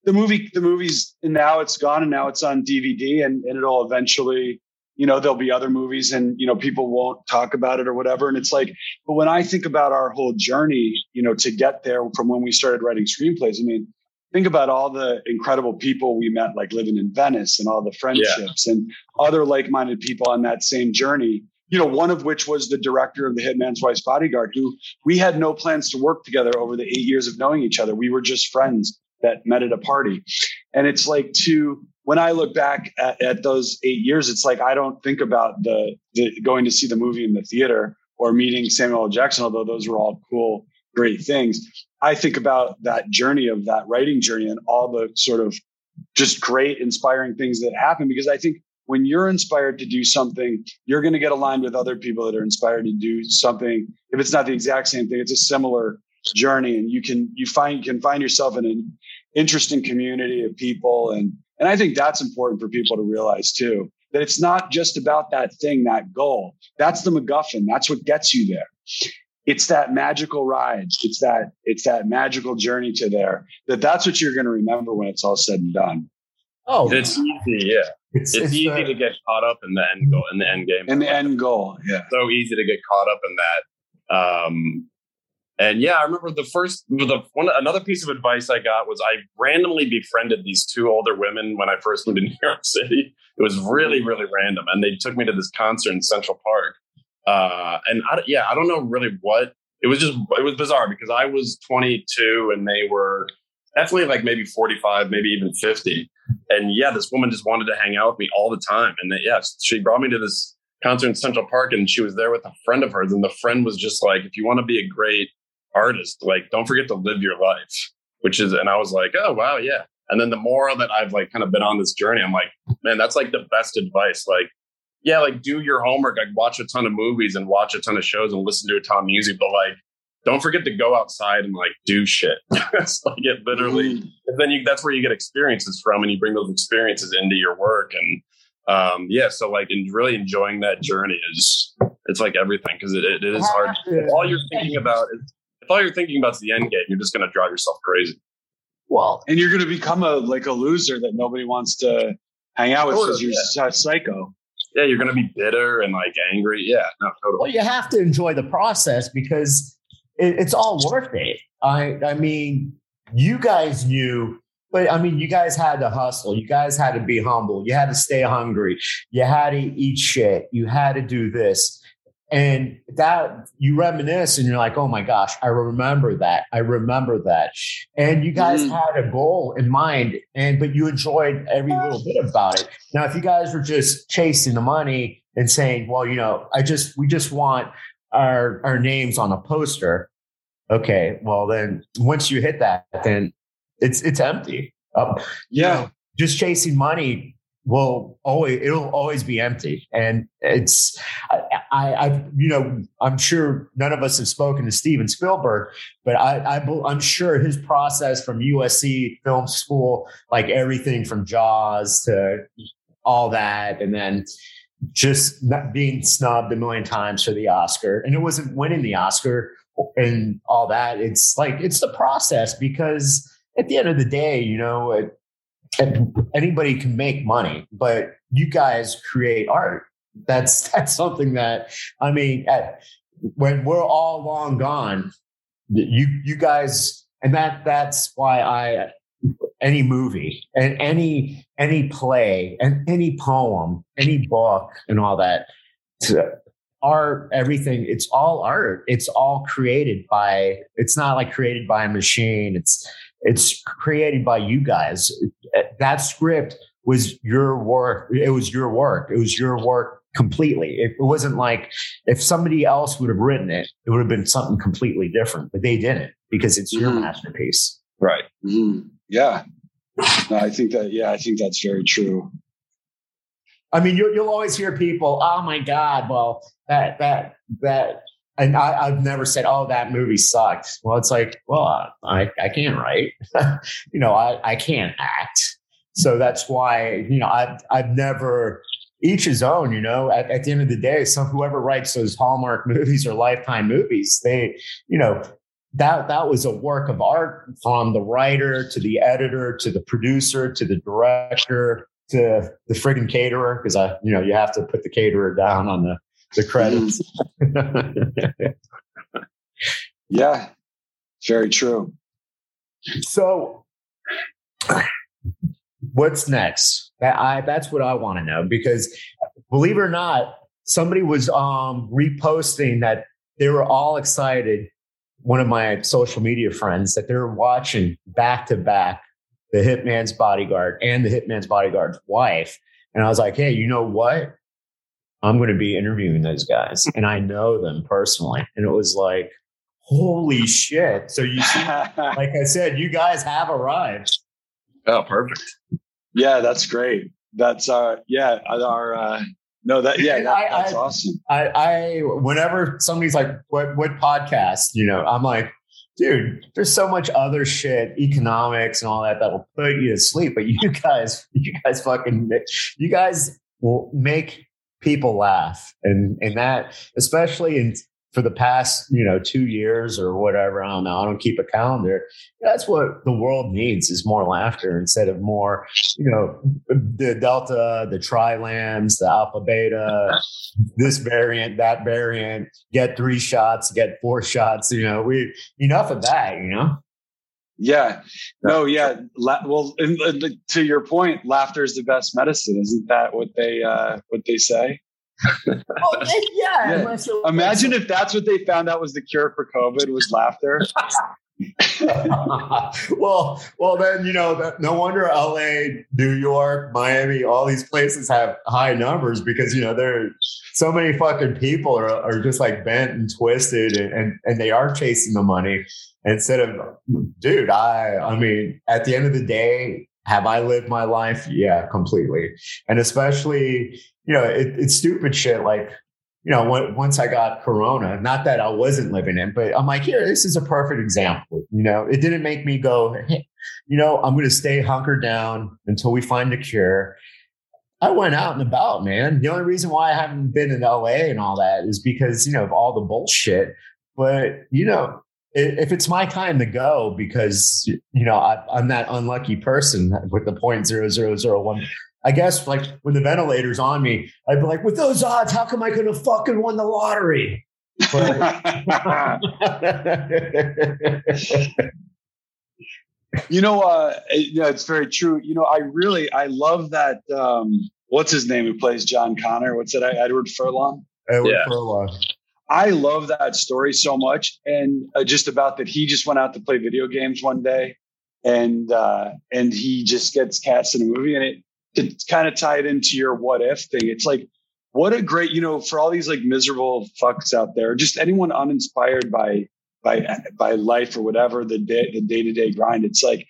the movie the movie's now it's gone and now it's on dvd and, and it'll eventually you know there'll be other movies and you know people won't talk about it or whatever and it's like but when i think about our whole journey you know to get there from when we started writing screenplays i mean think about all the incredible people we met like living in venice and all the friendships yeah. and other like-minded people on that same journey you know one of which was the director of the hitman's wife's bodyguard who we had no plans to work together over the eight years of knowing each other we were just friends that met at a party. And it's like to when I look back at, at those eight years, it's like I don't think about the, the, going to see the movie in the theater or meeting Samuel L. Jackson, although those were all cool, great things. I think about that journey of that writing journey and all the sort of just great, inspiring things that happen because I think when you're inspired to do something, you're going to get aligned with other people that are inspired to do something. If it's not the exact same thing, it's a similar journey and you can you find you can find yourself in an interesting community of people. And and i think that's important for people to realize too that it's not just about that thing that goal. That's the macguffin. That's what gets you there. It's that magical ride. It's that it's that magical journey to there that that's what you're going to remember when it's all said and done. Oh. It's easy yeah. It's, it's, it's easy uh, to get caught up in the end goal in the end game. In the end goal yeah. So easy to get caught up in that um and yeah, I remember the first, the one, another piece of advice I got was I randomly befriended these two older women when I first moved to New York City. It was really, really random, and they took me to this concert in Central Park. Uh, and I, yeah, I don't know really what it was. Just it was bizarre because I was 22 and they were definitely like maybe 45, maybe even 50. And yeah, this woman just wanted to hang out with me all the time. And yes, yeah, she brought me to this concert in Central Park, and she was there with a friend of hers, and the friend was just like, "If you want to be a great artist. Like, don't forget to live your life, which is, and I was like, oh, wow, yeah. And then the more that I've like kind of been on this journey, I'm like, man, that's like the best advice. Like, yeah, like do your homework, like watch a ton of movies and watch a ton of shows and listen to a ton of music, but like, don't forget to go outside and like do shit. it's like it literally, mm. then you, that's where you get experiences from and you bring those experiences into your work. And um, yeah, so like really enjoying that journey is, it's like everything because it, it is hard. All you're thinking about is, if all you're thinking about is the end game, you're just going to drive yourself crazy. Well, and you're going to become a like a loser that nobody wants to hang out with because you're yeah. psycho. Yeah, you're going to be bitter and like angry. Yeah, no, totally. Well, you have to enjoy the process because it, it's all worth it. I, I mean, you guys knew, but I mean, you guys had to hustle. You guys had to be humble. You had to stay hungry. You had to eat shit. You had to do this. And that you reminisce and you're like, oh my gosh, I remember that. I remember that. And you guys mm. had a goal in mind, and but you enjoyed every little bit about it. Now, if you guys were just chasing the money and saying, well, you know, I just we just want our our names on a poster. Okay, well then once you hit that, then it's it's empty. Um, yeah. You know, just chasing money will always it'll always be empty. And it's I, I, you know i'm sure none of us have spoken to steven spielberg but I, I i'm sure his process from usc film school like everything from jaws to all that and then just being snubbed a million times for the oscar. And it wasn't winning the oscar and all that. It's like it's the process because at the end of the day you know it, anybody can make money, but you guys create art. That's that's something that I mean, at, when we're all long gone, you you guys, and that that's why I any movie and any any play and any poem, any book, and all that. art everything it's all art it's all created by it's not like created by a machine it's it's created by you guys. That script was your work. It was your work. It was your work completely. It, wasn't like if somebody else would have written it, it would have been something completely different. But they didn't because it's your mm-hmm. masterpiece. Right. Mm-hmm. Yeah. No, I think that. Yeah, I think that's very true. I mean, you'll, you'll always hear people, "Oh my God, well, that that that and I, have never said, "Oh, that movie sucked." Well, it's like, well, I, I can't write, you know, I, I can't act, so that's why you know I've I've never each his own. You know, at, at the end of the day, so whoever writes those Hallmark movies or Lifetime movies, they you know that that was a work of art from the writer to the editor to the producer to the director to the friggin' caterer because I you know you have to put the caterer down on the the credits. yeah, very true. So, what's next? I that's what I want to know because, believe it or not, somebody was um, reposting that they were all excited. One of my social media friends that they were watching back to back the Hitman's Bodyguard and the Hitman's Bodyguard's wife, and I was like, hey, you know what? I'm going to be interviewing those guys and I know them personally. And it was like, holy shit. So you see, like I said, you guys have arrived. Oh, perfect. Yeah, that's great. That's uh yeah, our uh no that yeah, that, I, that's I, awesome. I I whenever somebody's like, what what podcast, you know, I'm like, dude, there's so much other shit, economics and all that that'll put you to sleep. But you guys, you guys fucking you guys will make people laugh. And and that especially in for the past you know two years or whatever i don't know i don't keep a calendar that's what the world needs is more laughter instead of more you know the delta the trilambs the alpha beta this variant that variant get three shots get four shots you know we enough of that you know yeah. No, yeah. La- well, and, and to your point, laughter is the best medicine. Isn't that what they uh, what they say? oh, yeah. yeah. Imagine if that's what they found out was the cure for COVID was laughter. well, well, then you know, no wonder L.A., New York, Miami, all these places have high numbers because you know there so many fucking people are, are just like bent and twisted, and, and and they are chasing the money instead of, dude. I I mean, at the end of the day, have I lived my life? Yeah, completely, and especially you know, it, it's stupid shit like you know, once I got Corona, not that I wasn't living in, but I'm like, here, this is a perfect example. You know, it didn't make me go, hey, you know, I'm going to stay hunkered down until we find a cure. I went out and about, man. The only reason why I haven't been in LA and all that is because, you know, of all the bullshit. But, you know, if it's my time to go because, you know, I, am that unlucky person with the point zero zero zero one I guess like when the ventilator's on me, I'd be like, with those odds, how come I could have fucking won the lottery? you know, uh, yeah, it's very true. You know, I really, I love that. Um, what's his name who plays John Connor? What's it? Edward Furlong. Edward yeah. Furlong. I love that story so much, and uh, just about that he just went out to play video games one day, and uh, and he just gets cast in a movie, and it to kind of tie it into your what if thing, it's like, what a great, you know, for all these like miserable fucks out there, just anyone uninspired by by by life or whatever the day the day to day grind. It's like,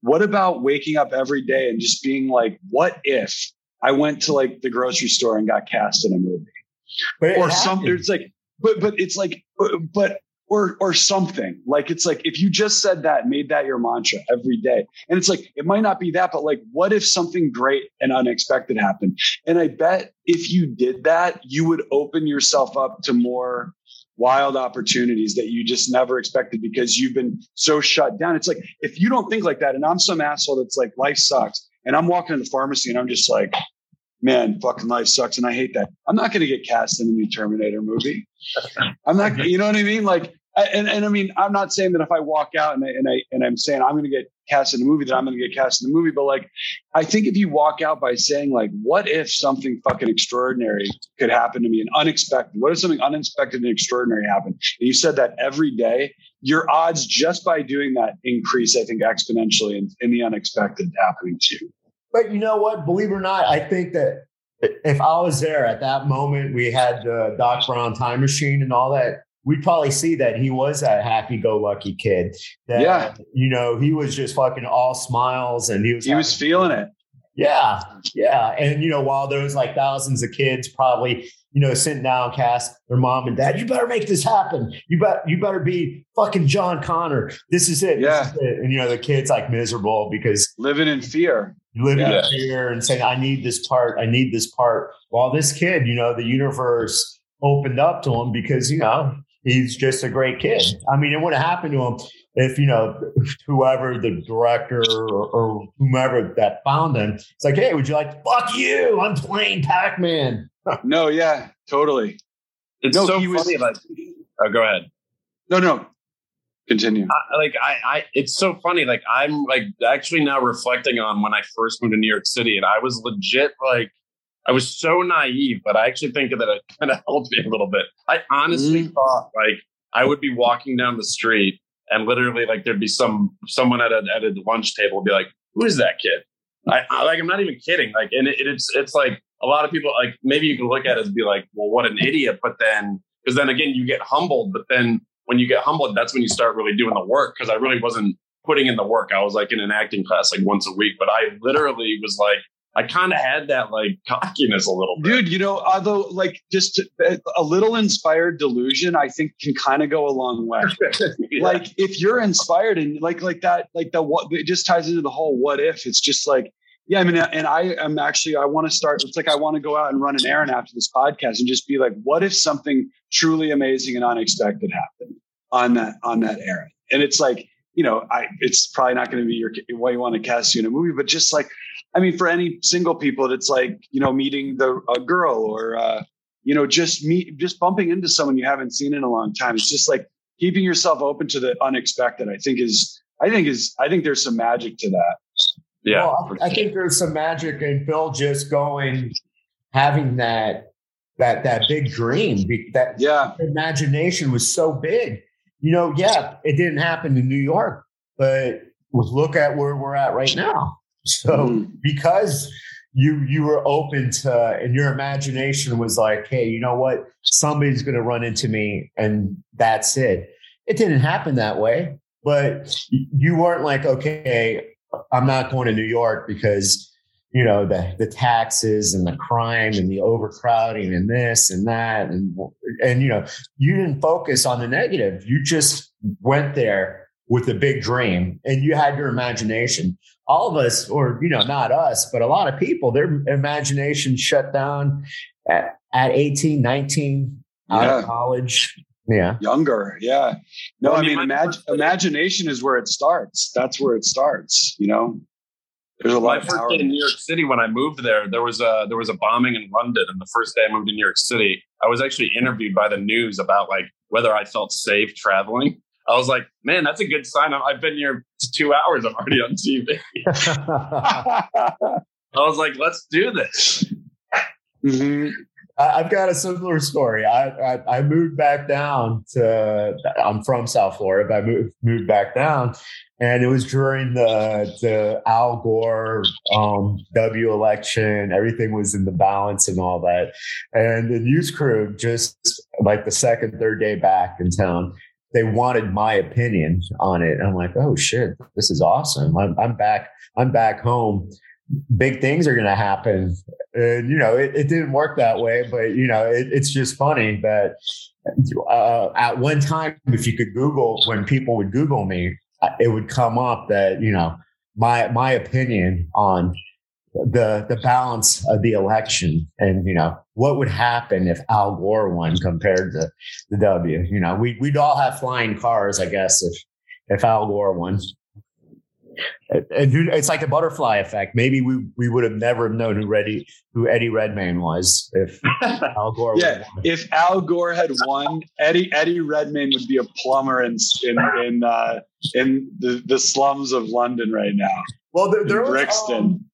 what about waking up every day and just being like, what if I went to like the grocery store and got cast in a movie, or something? It's like, but but it's like, but or or something like it's like if you just said that made that your mantra every day and it's like it might not be that but like what if something great and unexpected happened and i bet if you did that you would open yourself up to more wild opportunities that you just never expected because you've been so shut down it's like if you don't think like that and i'm some asshole that's like life sucks and i'm walking in the pharmacy and i'm just like man, fucking life sucks and I hate that. I'm not going to get cast in a new Terminator movie. I'm not, you know what I mean? Like, and, and I mean, I'm not saying that if I walk out and I, and I and I'm saying I'm going to get cast in a movie, that I'm going to get cast in the movie. But like, I think if you walk out by saying like, "What if something fucking extraordinary could happen to me and unexpected? What if something unexpected and extraordinary happened?" And you said that every day, your odds just by doing that increase, I think, exponentially in, in the unexpected happening to you. But you know what? Believe it or not, I think that if I was there at that moment, we had the Doc Brown time machine and all that we'd probably see that he was that happy-go-lucky kid. That, yeah, you know, he was just fucking all smiles, and he was he was feeling it. Yeah, yeah, and you know, while there was like thousands of kids probably, you know, sitting down, cast their mom and dad, you better make this happen. You bet, you better be fucking John Connor. This is it. Yeah, is it. and you know, the kid's like miserable because living in fear. Living yeah. in fear and saying, "I need this part. I need this part." While this kid, you know, the universe opened up to him because you know he's just a great kid. I mean, it would have happened to him if you know whoever the director or, or whomever that found him. It's like, hey, would you like? Fuck you! I'm playing Pac Man. no, yeah, totally. It's no, so funny. Was, like, oh, go ahead. No, no, continue. I, like I, I, it's so funny. Like I'm like actually now reflecting on when I first moved to New York City, and I was legit like I was so naive, but I actually think that it kind of helped me a little bit. I honestly mm. thought like I would be walking down the street and literally like there'd be some someone at a at a lunch table be like, "Who is that kid?" I, I like I'm not even kidding. Like, and it, it's it's like a lot of people like maybe you can look at it and be like, "Well, what an idiot," but then because then again you get humbled, but then when you get humbled, that's when you start really doing the work. Because I really wasn't putting in the work. I was like in an acting class like once a week, but I literally was like I kind of had that like cockiness a little bit. Dude, you know, although like just uh, a little inspired delusion, I think can kind of go a long way. yeah. Like if you're inspired and like like that, like the what it just ties into the whole what if. It's just like, yeah, I mean, and I am actually I want to start. It's like I want to go out and run an errand after this podcast and just be like, what if something truly amazing and unexpected happened on that on that errand? And it's like, you know, I it's probably not going to be your way you want to cast you in a movie, but just like I mean, for any single people, it's like you know meeting the a girl or uh, you know just meet just bumping into someone you haven't seen in a long time. It's just like keeping yourself open to the unexpected. I think is I think is I think there's some magic to that. Yeah, well, I think there's some magic in Phil just going having that that that big dream. That yeah imagination was so big you know, yeah, it didn't happen in New York, but look at where we're at right now. So mm. because you you were open to and your imagination was like, hey, you know what? Somebody's gonna run into me and that's it. It didn't happen that way, but you weren't like, okay, I'm not going to New York because you know the the taxes and the crime and the overcrowding and this and that and and you know you didn't focus on the negative you just went there with a big dream and you had your imagination all of us or you know not us but a lot of people their imagination shut down at, at 18 19 yeah. out of college. Yeah. Younger. Yeah. No well, i mean imag- imagination is where it starts. That's where it starts you know? There's a lot my first day in New York City when I moved there, there was a there was a bombing in London, and the first day I moved to New York City, I was actually interviewed by the news about like whether I felt safe traveling. I was like, man, that's a good sign. I've been here two hours. I'm already on TV. I was like, let's do this. Mm-hmm. I've got a similar story. I, I, I moved back down to. I'm from South Florida, but I moved moved back down, and it was during the the Al Gore um, W election. Everything was in the balance and all that, and the news crew just like the second third day back in town. They wanted my opinion on it. I'm like, oh shit, this is awesome. I'm, I'm back. I'm back home big things are going to happen. And, you know, it, it, didn't work that way, but, you know, it, it's just funny that uh, at one time, if you could Google, when people would Google me, uh, it would come up that, you know, my, my opinion on the, the balance of the election and, you know, what would happen if Al Gore won compared to the W, you know, we, we'd all have flying cars, I guess, if, if Al Gore won and it's like the butterfly effect. Maybe we, we would have never known who Eddie who Eddie Redmayne was if Al Gore. yeah, if Al Gore had won, Eddie Eddie Redmayne would be a plumber in in in, uh, in the, the slums of London right now. Well, there, there was, Brixton. Um,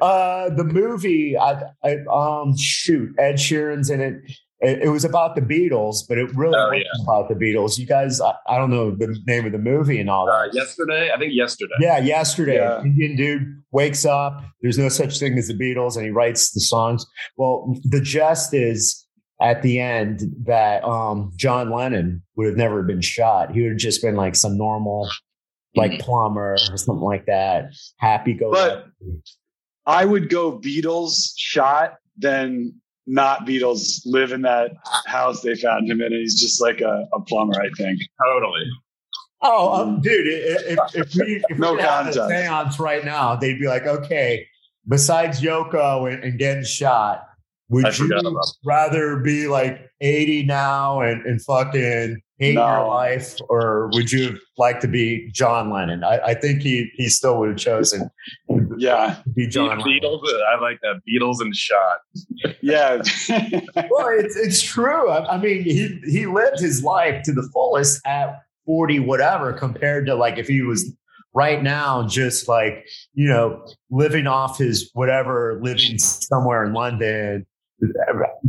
uh, the movie, I, I, um, shoot, Ed Sheeran's in it it, it, was about the Beatles, but it really oh, wasn't yeah. about the Beatles. You guys, I, I, don't know the name of the movie and all that. Uh, yesterday, I think yesterday. Yeah, yesterday. Yeah. Indian dude wakes up. There's no such thing as the Beatles, and he writes the songs. Well, the gist is at the end that um, John Lennon would have never been shot. He would have just been like some normal, like mm-hmm. plumber or something like that. Happy go. But I would go Beatles shot than not Beatles live in that house they found him in. And he's just like a, a plumber, I think. Totally. Oh, um, dude! If, if we if no we had a seance right now, they'd be like, okay, besides Yoko and, and getting shot, would I you rather be like 80 now and, and fucking hate no. your life, or would you like to be John Lennon? I, I think he he still would have chosen. Yeah, be John Beatles. Lennon. I like that Beatles and shot. Yeah, well, it's it's true. I, I mean, he he lived his life to the fullest at 40 whatever compared to like if he was right now just like you know living off his whatever living somewhere in london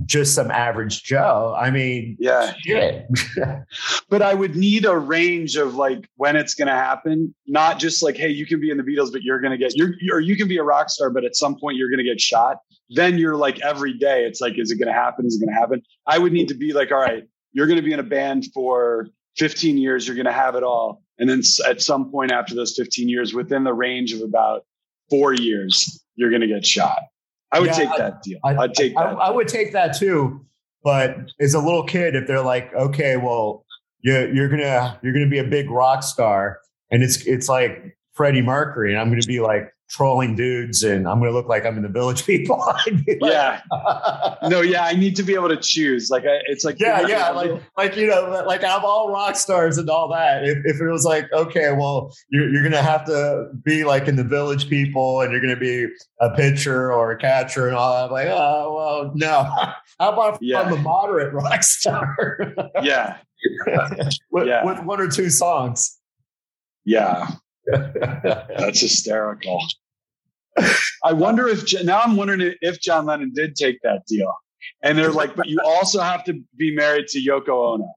just some average Joe. I mean, yeah, but I would need a range of like when it's going to happen, not just like, hey, you can be in the Beatles, but you're going to get you're, or you can be a rock star, but at some point you're going to get shot. Then you're like every day, it's like, is it going to happen? Is it going to happen? I would need to be like, all right, you're going to be in a band for 15 years, you're going to have it all, and then at some point after those 15 years, within the range of about four years, you're going to get shot I would yeah, take that deal. I, would take that. I, I, would take that too. But as a little kid, if they're like, okay, well, you're, you're gonna you're gonna be a big rock star, and it's it's like Freddie Mercury, and I'm gonna be like, trolling dudes and I'm going to look like I'm in the village people. like, yeah. no, yeah. I need to be able to choose. Like, I, it's like, yeah, yeah. Like, like, you know, like I'm all rock stars and all that. If, if it was like, okay, well, you're, you're going to have to be like in the village people and you're going to be a pitcher or a catcher and all that. I'm like, oh, well, no. How about yeah. I'm a moderate rock star? yeah. with, yeah. with one or two songs. Yeah. That's hysterical. I wonder if now I'm wondering if John Lennon did take that deal, and they're like, but you also have to be married to Yoko Ono.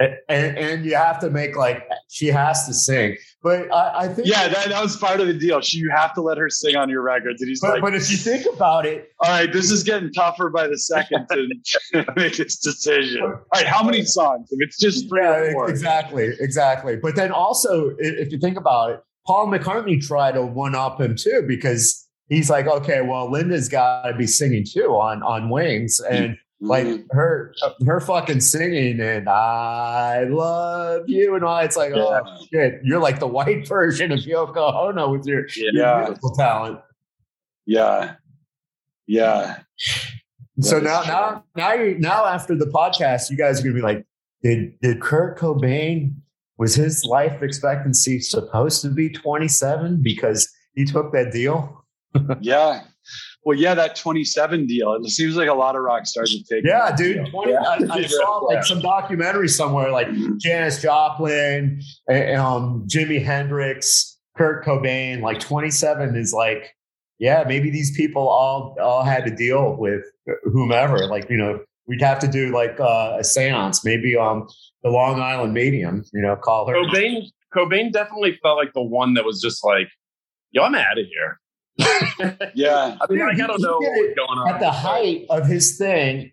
And, and you have to make like she has to sing. But I, I think yeah, that, that was part of the deal. She, you have to let her sing on your records. And he's but, like, but if you think about it, all right, this is getting tougher by the second to make this decision. All right, how many songs? If it's just three yeah, or four. exactly, exactly. But then also, if you think about it, Paul McCartney tried to one up him too because he's like, okay, well, Linda's got to be singing too on on Wings, and like Mhm. her her fucking singing and I love you and all. It's like, oh shit, you're like the white version of Yoko Ono with your, your Yeah. beautiful talent. yeah, yeah. So now, true. now, now, you now after the podcast, you guys are gonna be like, did did Kurt Cobain was his life expectancy supposed to be 27 because he took that deal? Yeah. Well, yeah, that 27 deal. It seems like a lot of rock stars have taken. Yeah, that dude. deal. 20, I, I saw like some documentary somewhere, like Janis Joplin, and, um, Jimi Hendrix, Kurt Cobain. Like 27 is like, yeah, maybe these people all all had to deal with whomever. Like, you know, we'd have to do like uh, a seance. Maybe um the Long Island Medium, you know, call her. Cobain, Cobain definitely felt like the one that was just like, "Yo, I'm out of here." Yeah. I mean, Dude, I don't know what's going on at the height of his thing,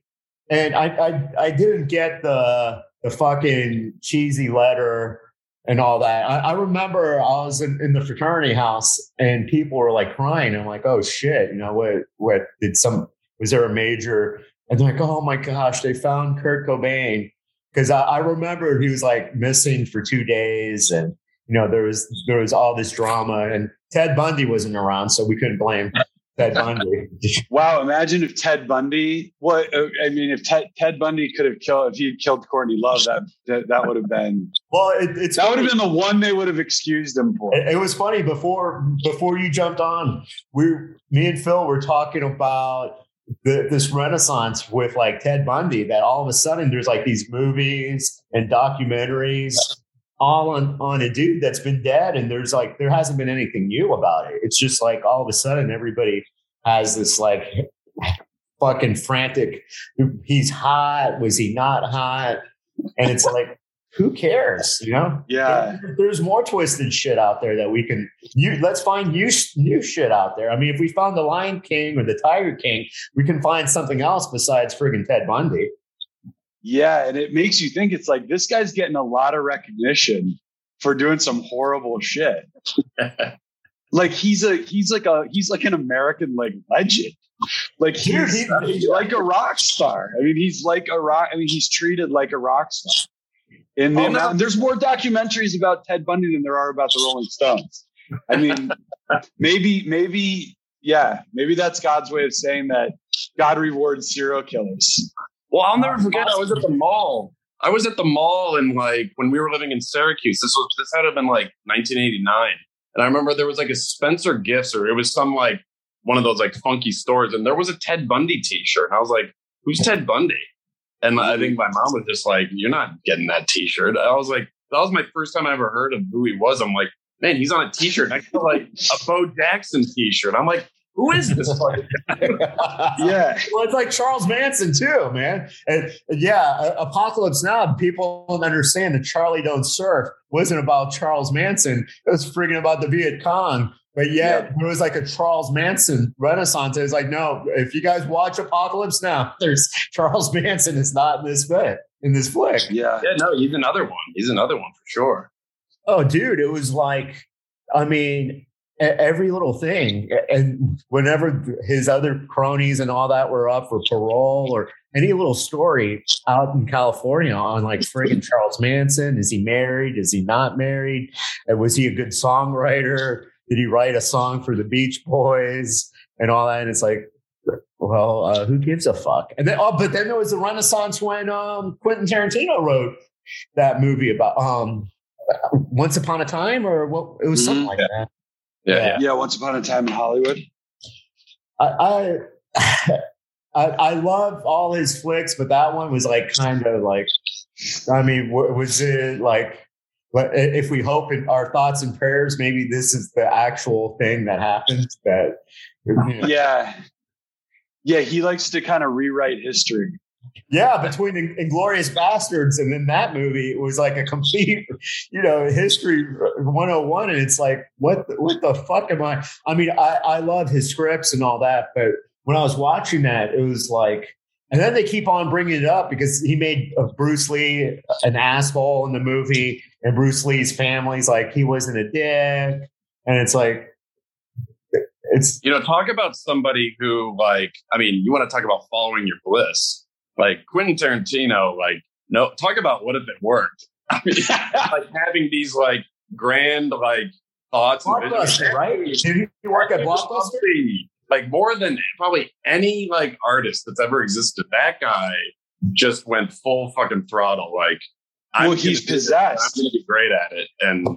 and I I, I didn't get the the fucking cheesy letter and all that. I, I remember I was in, in the fraternity house and people were like crying. I'm like, oh shit, you know what? What did some? Was there a major? And they're like, oh my gosh, they found Kurt Cobain because I, I remember he was like missing for two days and. You know, there was there was all this drama, and Ted Bundy wasn't around, so we couldn't blame Ted Bundy. Wow. Imagine if Ted Bundy, what, uh, I mean, if Ted, Ted Bundy could have killed, if he had killed Courtney Love, that, that, that would have been, well, it, it's that would have been the one they would have excused him for. It, it was funny before before you jumped on. We, me and Phil were talking about the, this renaissance with like Ted Bundy. That all of a sudden there's like these movies and documentaries all on on a dude that's been dead, and there's like there hasn't been anything new about it. It's just like all of a sudden everybody has this like fucking frantic. He's hot. Was he not hot? And it's like. Who cares? You know? Yeah. There- there's more twisted shit out there that we can you let's find new, new shit out there. I mean, if we found the Lion King or the Tiger King, we can find something else besides friggin' Ted Bundy. Yeah. And it makes you think it's like, this guy's getting a lot of recognition for doing some horrible shit. like he's a, he's like a, he's like an American like legend. Like he's, he- he's like a rock star. I mean, he's like a rock. I mean, he's treated like a rock star. And the Oh, no. there's more documentaries about Ted Bundy than there are about the Rolling Stones. I mean, maybe, maybe, yeah, maybe that's God's way of saying that God rewards serial killers. Well, I'll never forget. I was at the mall. I was at the mall and like when we were living in Syracuse. This was this had to have been like 1989, and I remember there was like a Spencer Gifts or it was some like one of those like funky stores, and there was a Ted Bundy T-shirt, and I was like, "Who's Ted Bundy?" And I think my mom was just like, "You're not getting that T-shirt." I was like, that was my first time I ever heard of who he was. I'm like, man, he's on a T-shirt next to like a Bo Jackson T-shirt. I'm like, who is this? fucking? Yeah. Well, it's like Charles Manson too, man. And yeah, Apocalypse Now, people don't understand that Charlie Don't Surf wasn't about Charles Manson. It was freaking about the Viet Cong. But yet there was like a Charles Manson renaissance. It's like, no, if you guys watch Apocalypse Now, there's Charles Manson is not in this bit in this flick. Yeah. yeah, no, he's another one. He's another one for sure. Oh, dude, it was like, I mean, every little thing. And whenever his other cronies and all that were up for parole or any little story out in California on like friggin' Charles Manson, is he married? Is he not married? And was he a good songwriter? Did he write a song for the Beach Boys and all that? And it's like, well, uh, who gives a fuck? And then, oh, but then there was the Renaissance when um, Quentin Tarantino wrote that movie about um, once Upon a Time, or what? It was something Mhm. like that. Yeah, Yeah. yeah. Yeah. Once upon a time in Hollywood. I, I, I, I love all his flicks, but that one was like kind of like, I mean, was it like, but if we hope in our thoughts and prayers, maybe this is the actual thing that happened. That, you know, Yeah. Yeah. He likes to kind of rewrite history. Yeah, between the Inglourious Basterds and then that movie, it was like a complete, you know, history 101. And it's like, what, what the fuck am I? I mean, I, I love his scripts and all that, but when I was watching that, it was like, and then they keep on bringing it up because he made uh, Bruce Lee an asshole in the movie, and Bruce Lee's family's like he wasn't a dick, and it's like it's you know talk about somebody who like I mean you want to talk about following your bliss like Quentin Tarantino like no talk about what if it worked I mean, like having these like grand like thoughts Blockbuster, right? Did you work at Blockbuster? like more than probably any like artist that's ever existed. That guy just went full fucking throttle. Like, well, I'm he's possessed. I'm gonna be great at it, and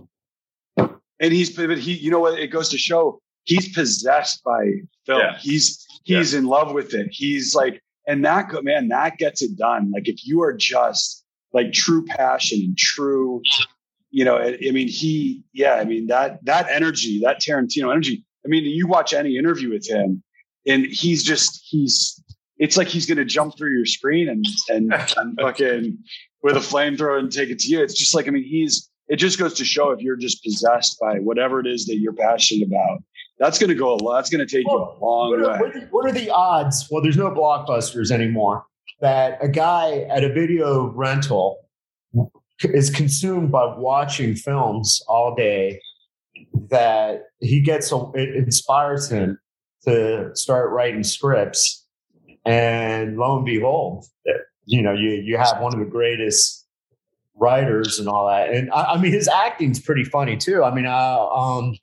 and he's but he, you know what? It goes to show he's possessed by film. Yeah. He's he's yeah. in love with it. He's like, and that man, that gets it done. Like, if you are just like true passion and true, you know, I, I mean, he, yeah, I mean that that energy, that Tarantino energy I mean, you watch any interview with him, and he's just he's it's like he's gonna jump through your screen and and, and fucking with a flamethrower and take it to you. It's just like I mean, he's it just goes to show if you're just possessed by whatever it is that you're passionate about, that's going to go a lot. That's going to take well, you a long what are, way. What are the odds? Well, there's no blockbusters anymore. That a guy at a video rental is consumed by watching films all day that he gets a, it inspires him to start writing scripts and lo and behold you know you you have one of the greatest writers and all that and i, I mean his acting's pretty funny too i mean uh, um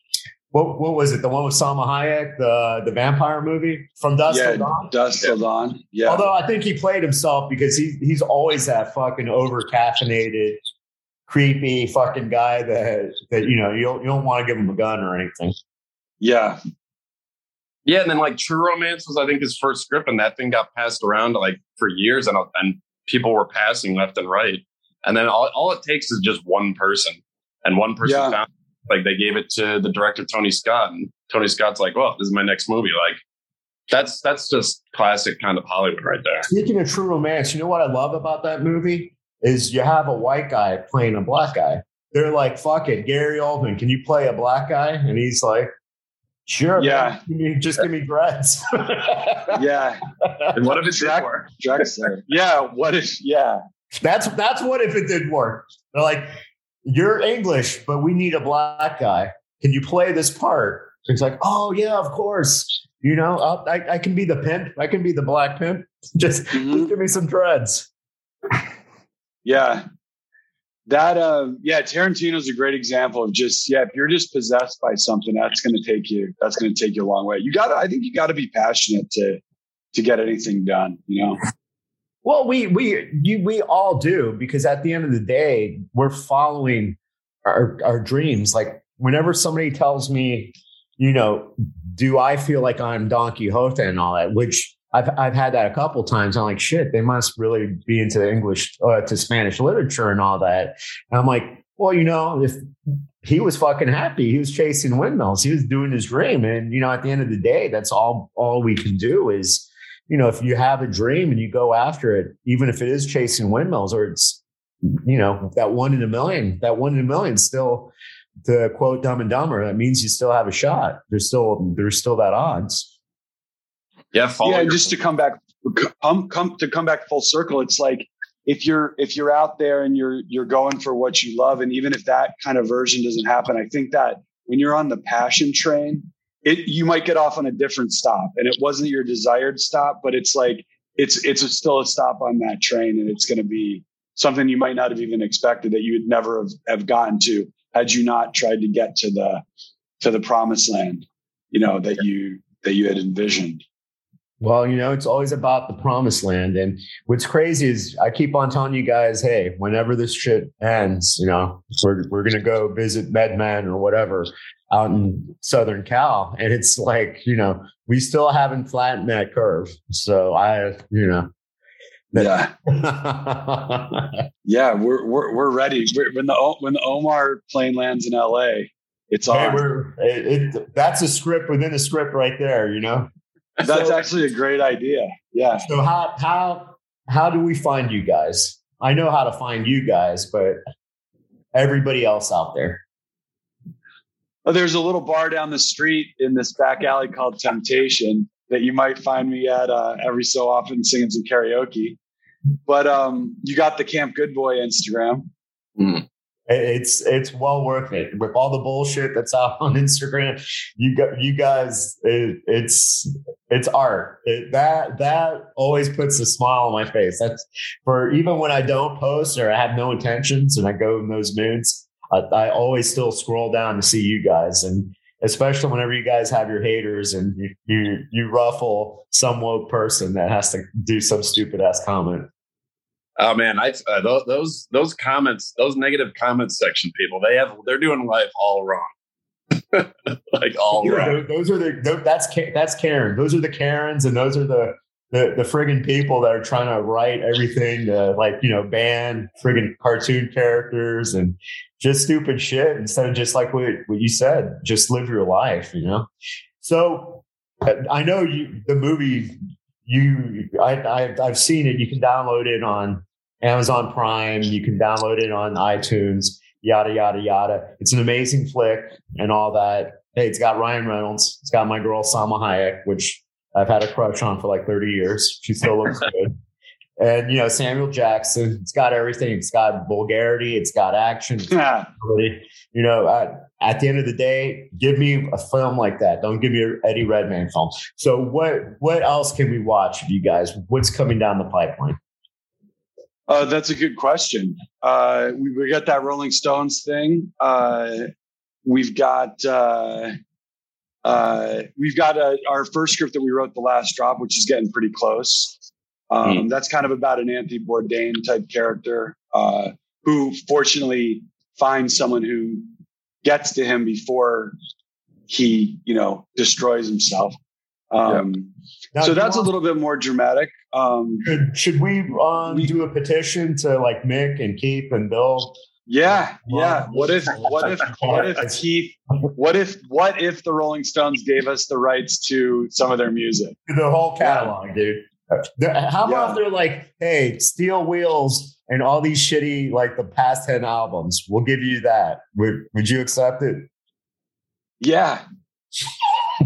what what was it? The one with Salma Hayek, the the vampire movie from Dusk yeah, Till Dawn. Dusk Till Dawn. Yeah. Although I think he played himself because he he's always that fucking over caffeinated creepy fucking guy that that you know you don't, you don't want to give him a gun or anything. Yeah. Yeah, and then like True Romance was I think his first script, and that thing got passed around like for years, and and people were passing left and right, and then all, all it takes is just one person, and one person yeah. found like they gave it to the director Tony Scott, and Tony Scott's like, well, this is my next movie, like. That's that's just classic kind of Hollywood right there. Speaking of True Romance, you know what I love about that movie? is you have a white guy playing a black guy. They're like, fuck it, Gary Oldman, can you play a black guy? And he's like, sure. Yeah. Man, just give me dreads. yeah. And what if it's Jack, Drexler? Yeah. What if, yeah. That's, that's what if it did work. They're like, you're English, but we need a black guy. Can you play this part? So he's like, oh yeah, of course. You know, I, I can be the pimp. I can be the black pimp. Just, mm-hmm. just give me some dreads. Yeah. That uh yeah, Tarantino's a great example of just yeah, if you're just possessed by something, that's gonna take you that's gonna take you a long way. You gotta I think you gotta be passionate to to get anything done, you know. Well, we we you, we all do because at the end of the day, we're following our our dreams. Like whenever somebody tells me, you know, do I feel like I'm Don Quixote and all that, which I've I've had that a couple times. I'm like, shit, they must really be into English uh, to Spanish literature and all that. And I'm like, well, you know, if he was fucking happy, he was chasing windmills, he was doing his dream, and you know, at the end of the day, that's all all we can do is, you know, if you have a dream and you go after it, even if it is chasing windmills or it's, you know, that one in a million, that one in a million still. To quote Dumb and Dumber, that means you still have a shot. There's still there's still that odds. Yeah, yeah. And just to come back, come come to come back full circle. It's like if you're if you're out there and you're you're going for what you love, and even if that kind of version doesn't happen, I think that when you're on the passion train, it you might get off on a different stop, and it wasn't your desired stop, but it's like it's it's still a stop on that train, and it's going to be something you might not have even expected that you would never have, have gotten to had you not tried to get to the to the promised land, you know that you that you had envisioned. Well, you know, it's always about the promised land. And what's crazy is I keep on telling you guys, hey, whenever this shit ends, you know, we're, we're going to go visit MedMen or whatever out in Southern Cal. And it's like, you know, we still haven't flattened that curve. So I, you know, yeah, yeah, we're we're we're ready. We're, when the when the Omar plane lands in L.A., it's on. Hey, it, it, that's a script within a script right there. You know. That's so, actually a great idea. Yeah. So how how how do we find you guys? I know how to find you guys, but everybody else out there. There's a little bar down the street in this back alley called Temptation that you might find me at uh, every so often singing some karaoke. But um, you got the Camp Good Boy Instagram. Mm. It's it's well worth it with all the bullshit that's out on Instagram. You got you guys. It, it's it's art. It, that that always puts a smile on my face. That's for even when I don't post or I have no intentions and I go in those moods. I, I always still scroll down to see you guys and especially whenever you guys have your haters and you you, you ruffle some woke person that has to do some stupid ass comment. Oh man, I uh, those, those those comments, those negative comments section people, they have they're doing life all wrong. like all yeah, wrong. Those are the that's that's Karen. Those are the Karens, and those are the the the friggin' people that are trying to write everything to like you know ban friggin' cartoon characters and just stupid shit instead of just like what what you said, just live your life. You know. So I know you the movie you I, I've seen it. You can download it on Amazon Prime. You can download it on iTunes. Yada yada yada. It's an amazing flick and all that. Hey, it's got Ryan Reynolds. It's got my girl Salma Hayek, which I've had a crush on for like 30 years. She still looks good. And you know Samuel Jackson. It's got everything. It's got vulgarity. It's got action. It's yeah. you know, at, at, the end of the day, give me a film like that. Don't give me an Eddie Redmayne film. So what what else can we watch, you guys? What's coming down the pipeline? Uh, that's a good question. Uh, we, we, got that Rolling Stones thing. Uh, we've got uh, we've got a, our first script that we wrote, The Last Drop, which is getting pretty close. Um, mm. That's kind of about an Anthony Bourdain type character uh, who, fortunately, finds someone who gets to him before he, you know, destroys himself. Um, yeah. so that's want, a little bit more dramatic. Um, should, should we, um, we do a petition to like Mick and Keith and Bill? Yeah, yeah. What if, what if, what if Keith, what if, what if the Rolling Stones gave us the rights to some of their music? The whole catalog, dude. How about yeah. they're like, hey, Steel Wheels and all these shitty, like the past 10 albums, we'll give you that. Would, would you accept it? Yeah.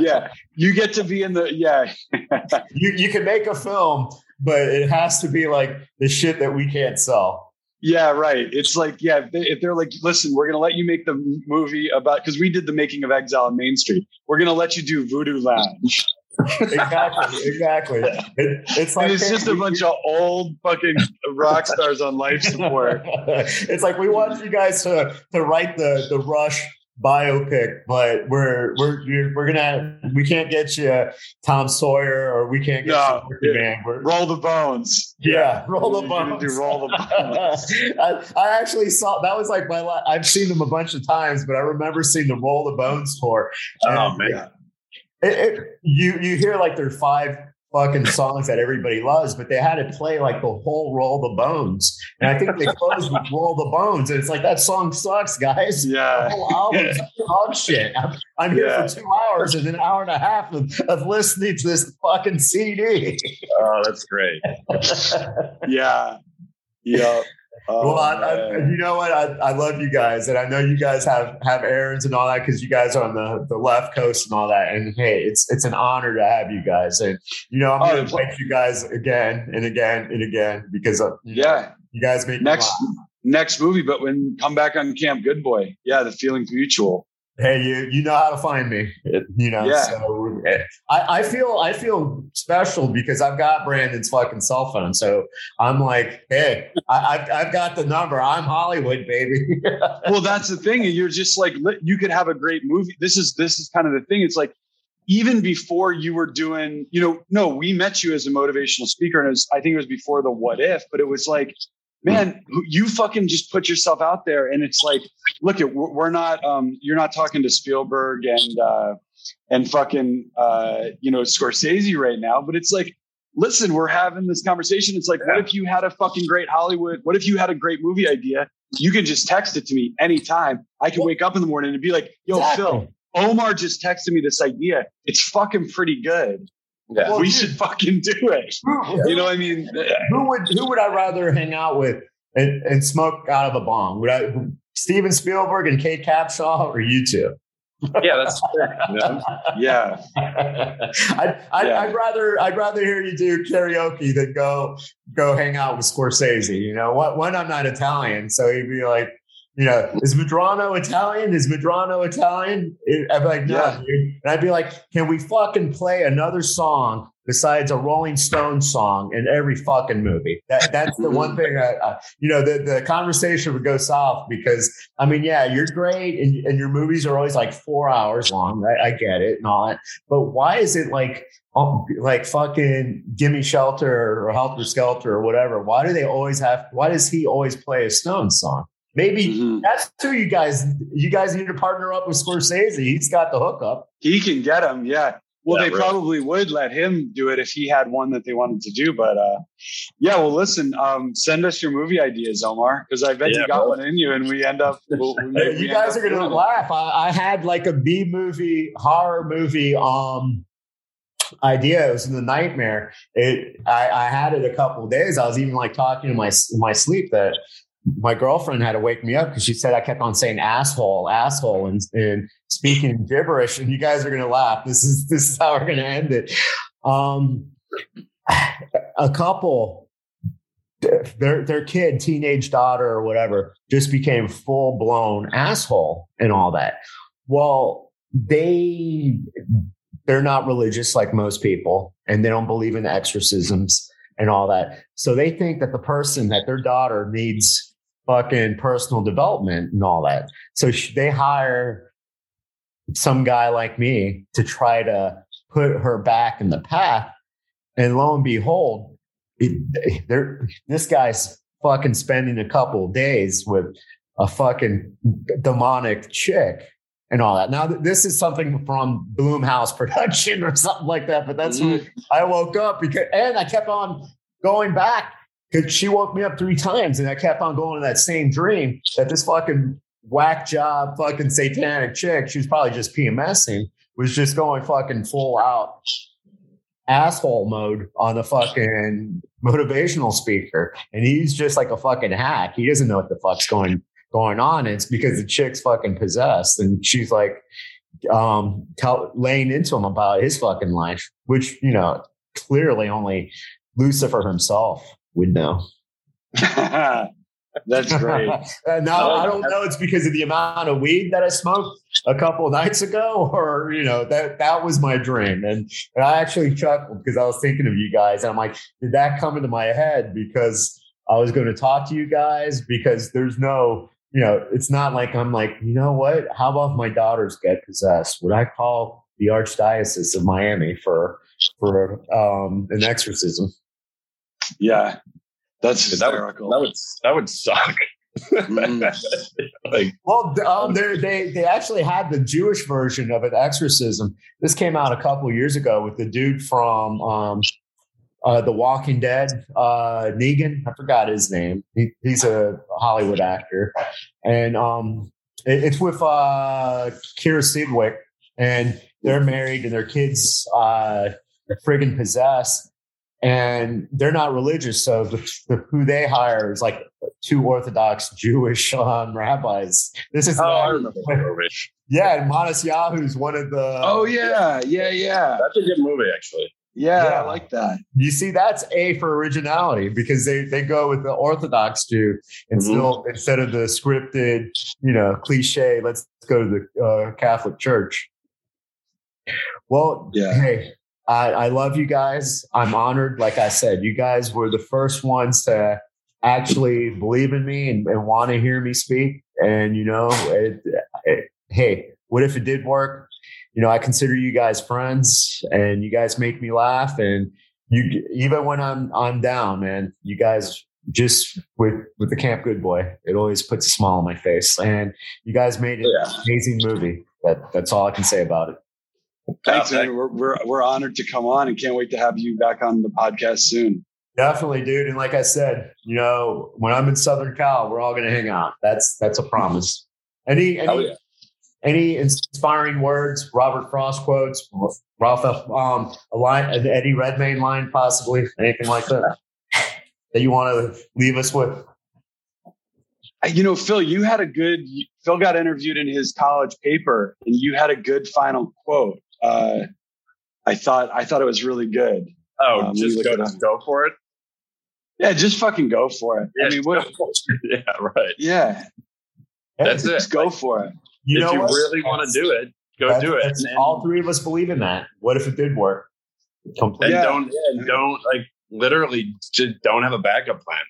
yeah. You get to be in the, yeah. you, you can make a film, but it has to be like the shit that we can't sell. Yeah, right. It's like, yeah, if, they, if they're like, listen, we're going to let you make the movie about, because we did the making of Exile on Main Street. We're going to let you do Voodoo Lounge exactly, exactly. It, it's like it's just a bunch of old fucking rock stars on life support. it's like we want you guys to to write the the Rush biopic, but we're we're we're gonna we can't get you Tom Sawyer or we can't get no, you Man. We're, roll the bones. Yeah, roll the bones. Do roll the bones. I, I, actually saw that was like my I've seen them a bunch of times, but I remember seeing the Roll the Bones tour. Oh man. It, it, you you hear like there's five fucking songs that everybody loves, but they had to play like the whole Roll the Bones. And I think they closed with Roll the Bones. And it's like, that song sucks, guys. Yeah. The whole album's dog shit. I'm, I'm here yeah. for two hours and an hour and a half of, of listening to this fucking CD. Oh, that's great. yeah. Yeah. Oh, well, I, I, you know what? I, I love you guys, and I know you guys have have errands and all that because you guys are on the, the left coast and all that. And hey, it's it's an honor to have you guys, and you know I'm oh, going to invite you guys again and again and again because uh, you yeah, know, you guys make next next movie, but when come back on Camp Good Boy, yeah, the feeling's mutual hey, you you know how to find me. You know, yeah. so eh, I, I feel I feel special because I've got Brandon's fucking cell phone. So I'm like, hey, I, have I've got the number. I'm Hollywood, baby. well, that's the thing. You're just like you could have a great movie. This is this is kind of the thing. It's like even before you were doing, you know, no, we met you as a motivational speaker, and it was, I think it was before the what if, but it was like man, you fucking just put yourself out there. And it's like, look at, we're not, um, you're not talking to Spielberg and, uh, and fucking, uh, you know, Scorsese right now, but it's like, listen, we're having this conversation. It's like, yeah. what if you had a fucking great Hollywood? What if you had a great movie idea? You can just text it to me anytime. I can wake up in the morning and be like, yo, exactly. Phil, Omar just texted me this idea. It's fucking pretty good. Yeah. Well, we should fucking do it. you know, what I mean, who would who would I rather hang out with and, and smoke out of a bong? Would I Steven Spielberg and Kate Capshaw or you two? yeah, that's yeah. I'd, I'd, yeah. I'd, rather I'd rather hear you do karaoke than go go hang out with Scorsese. You know, what? One, I'm not Italian, so he'd be like, you know, is Medrano Italian? Is Medrano Italian? I'd be like, no, yeah. dude. And I'd be like, can we fucking play another song besides a Rolling Stone song in every fucking movie? That that's the one thing. I, I, you know, the the conversation would go south because I mean, yeah, you're great, and, and your movies are always like four hours long. Right? I get it and all that, but why is it like? Um, like fucking gimme shelter or helter skelter or whatever. Why do they always have? Why does he always play a Stone song? Maybe mm-hmm. that's who you guys you guys need to partner up with Scorsese. He's got the hookup. He can get him, yeah. Well, yeah, they really. probably would let him do it if he had one that they wanted to do. But uh, yeah, well, listen, um, send us your movie ideas, Omar, because I bet yeah, you got bro. one in you, and we end up. We'll, we, you guys are gonna laugh. I, I, had like a B movie horror movie um idea. It was in the nightmare. It I, I had it a couple days. I was even like talking to my my sleep that my girlfriend had to wake me up because she said I kept on saying asshole, asshole, and, and speaking gibberish. And you guys are gonna laugh. This is this is how we're gonna end it. Um, a couple, their their kid, teenage daughter or whatever, just became full blown asshole and all that. Well, they they're not religious like most people, and they don't believe in exorcisms and all that. So they think that the person that their daughter needs fucking personal development and all that. So sh- they hire some guy like me to try to put her back in the path. And lo and behold, it, this guy's fucking spending a couple days with a fucking demonic chick and all that. Now, this is something from Blumhouse production or something like that, but that's mm-hmm. when I woke up because, and I kept on going back because she woke me up three times and I kept on going to that same dream that this fucking whack job, fucking satanic chick, she was probably just PMSing, was just going fucking full out asshole mode on the fucking motivational speaker. And he's just like a fucking hack. He doesn't know what the fuck's going going on. it's because the chick's fucking possessed. And she's like um tell, laying into him about his fucking life, which, you know, clearly only Lucifer himself would know. That's great. uh, now I don't know. It's because of the amount of weed that I smoked a couple nights ago, or you know that that was my dream. And, and I actually chuckled because I was thinking of you guys, and I'm like, did that come into my head because I was going to talk to you guys? Because there's no, you know, it's not like I'm like, you know what? How about my daughters get possessed? Would I call the Archdiocese of Miami for for um, an exorcism? Yeah, that's hysterical. That would, that would that would suck. mm. like, well, um, they they actually had the Jewish version of an exorcism. This came out a couple years ago with the dude from um, uh, The Walking Dead, uh, Negan. I forgot his name. He, he's a Hollywood actor, and um, it, it's with uh, Kyra Sedgwick, and they're married, and their kids uh, friggin' possessed and they're not religious. So the, the, who they hire is like two Orthodox Jewish um, rabbis. This is oh, I remember Yeah, and Matisyahu is one of the. Oh yeah, yeah, yeah. That's a good movie, actually. Yeah, yeah, I like that. You see, that's a for originality because they they go with the Orthodox Jew and mm-hmm. still instead of the scripted, you know, cliche. Let's go to the uh, Catholic Church. Well, yeah. Hey, I, I love you guys. I'm honored. Like I said, you guys were the first ones to actually believe in me and, and want to hear me speak. And, you know, it, it, hey, what if it did work? You know, I consider you guys friends and you guys make me laugh. And you, even when I'm, I'm down, man, you guys just with, with the Camp Good Boy, it always puts a smile on my face. And you guys made an yeah. amazing movie. That, that's all I can say about it. Thanks, man. We're, we're, we're honored to come on and can't wait to have you back on the podcast soon. Definitely, dude. And like I said, you know, when I'm in Southern Cal, we're all going to hang out. That's that's a promise. Any any, yeah. any inspiring words, Robert Frost quotes, Ralph, um, a line, an Eddie Redmayne line, possibly anything like that that you want to leave us with? You know, Phil, you had a good. Phil got interviewed in his college paper, and you had a good final quote. Uh, I thought I thought it was really good. Oh, um, just go, go for it. Yeah, just fucking go for it. Yeah, I mean, what? yeah, right. Yeah, that's just it. go for it. You if know you what? really want to do it, go do it. And, all three of us believe in that. What if it did work? Completely. And don't yeah, don't like literally just don't have a backup plan.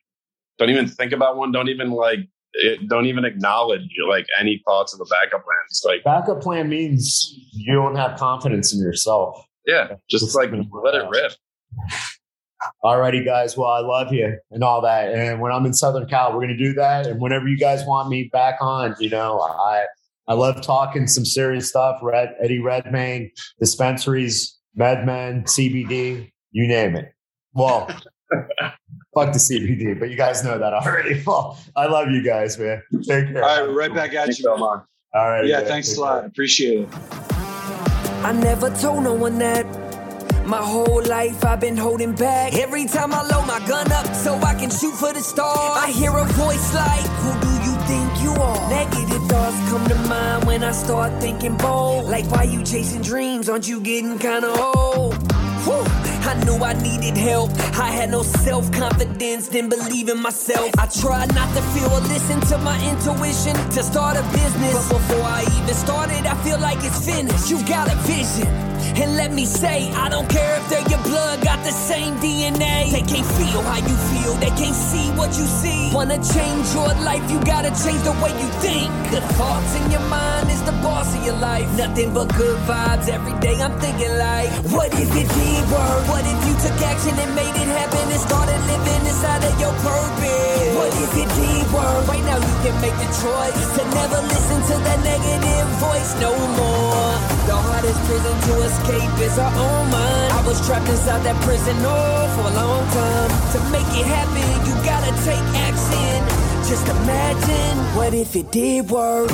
Don't even think about one. Don't even like it, don't even acknowledge like any thoughts of a backup plan. It's like backup plan means you don't have confidence in yourself. Yeah, just, just like let it rip. Alrighty, guys. Well, I love you and all that. And when I'm in Southern Cal, we're gonna do that. And whenever you guys want me back on, you know, I I love talking some serious stuff. Red Eddie Redmayne, dispensaries, MedMen, CBD, you name it. Well, fuck the CBD, but you guys know that already. Well, I love you guys, man. Take care. All right, right back at Thanks you. So All right. Yeah, man. thanks Take a lot. Care. Appreciate it. I never told no one that. My whole life I've been holding back. Every time I load my gun up so I can shoot for the stars, I hear a voice like, Who do you think you are? Negative thoughts come to mind when I start thinking bold. Like, why you chasing dreams? Aren't you getting kinda old? Whew. I knew I needed help. I had no self confidence, didn't believe in myself. I tried not to feel or listen to my intuition to start a business. But before I even started, I feel like it's finished. You got a vision. And let me say, I don't care if they're your blood, got the same DNA. They can't feel how you feel, they can't see what you see. Wanna change your life, you gotta change the way you think. The thoughts in your mind is the boss of your life. Nothing but good vibes every day. I'm thinking like, what if it did work? What if you took action and made it happen and started living inside of your purpose? What if it did work? Right now you can make the choice to never listen to that negative voice no more. The hardest prison to escape is our own mind. I was trapped inside that prison, oh, for a long time. To make it happen, you gotta take action. Just imagine, what if it did work?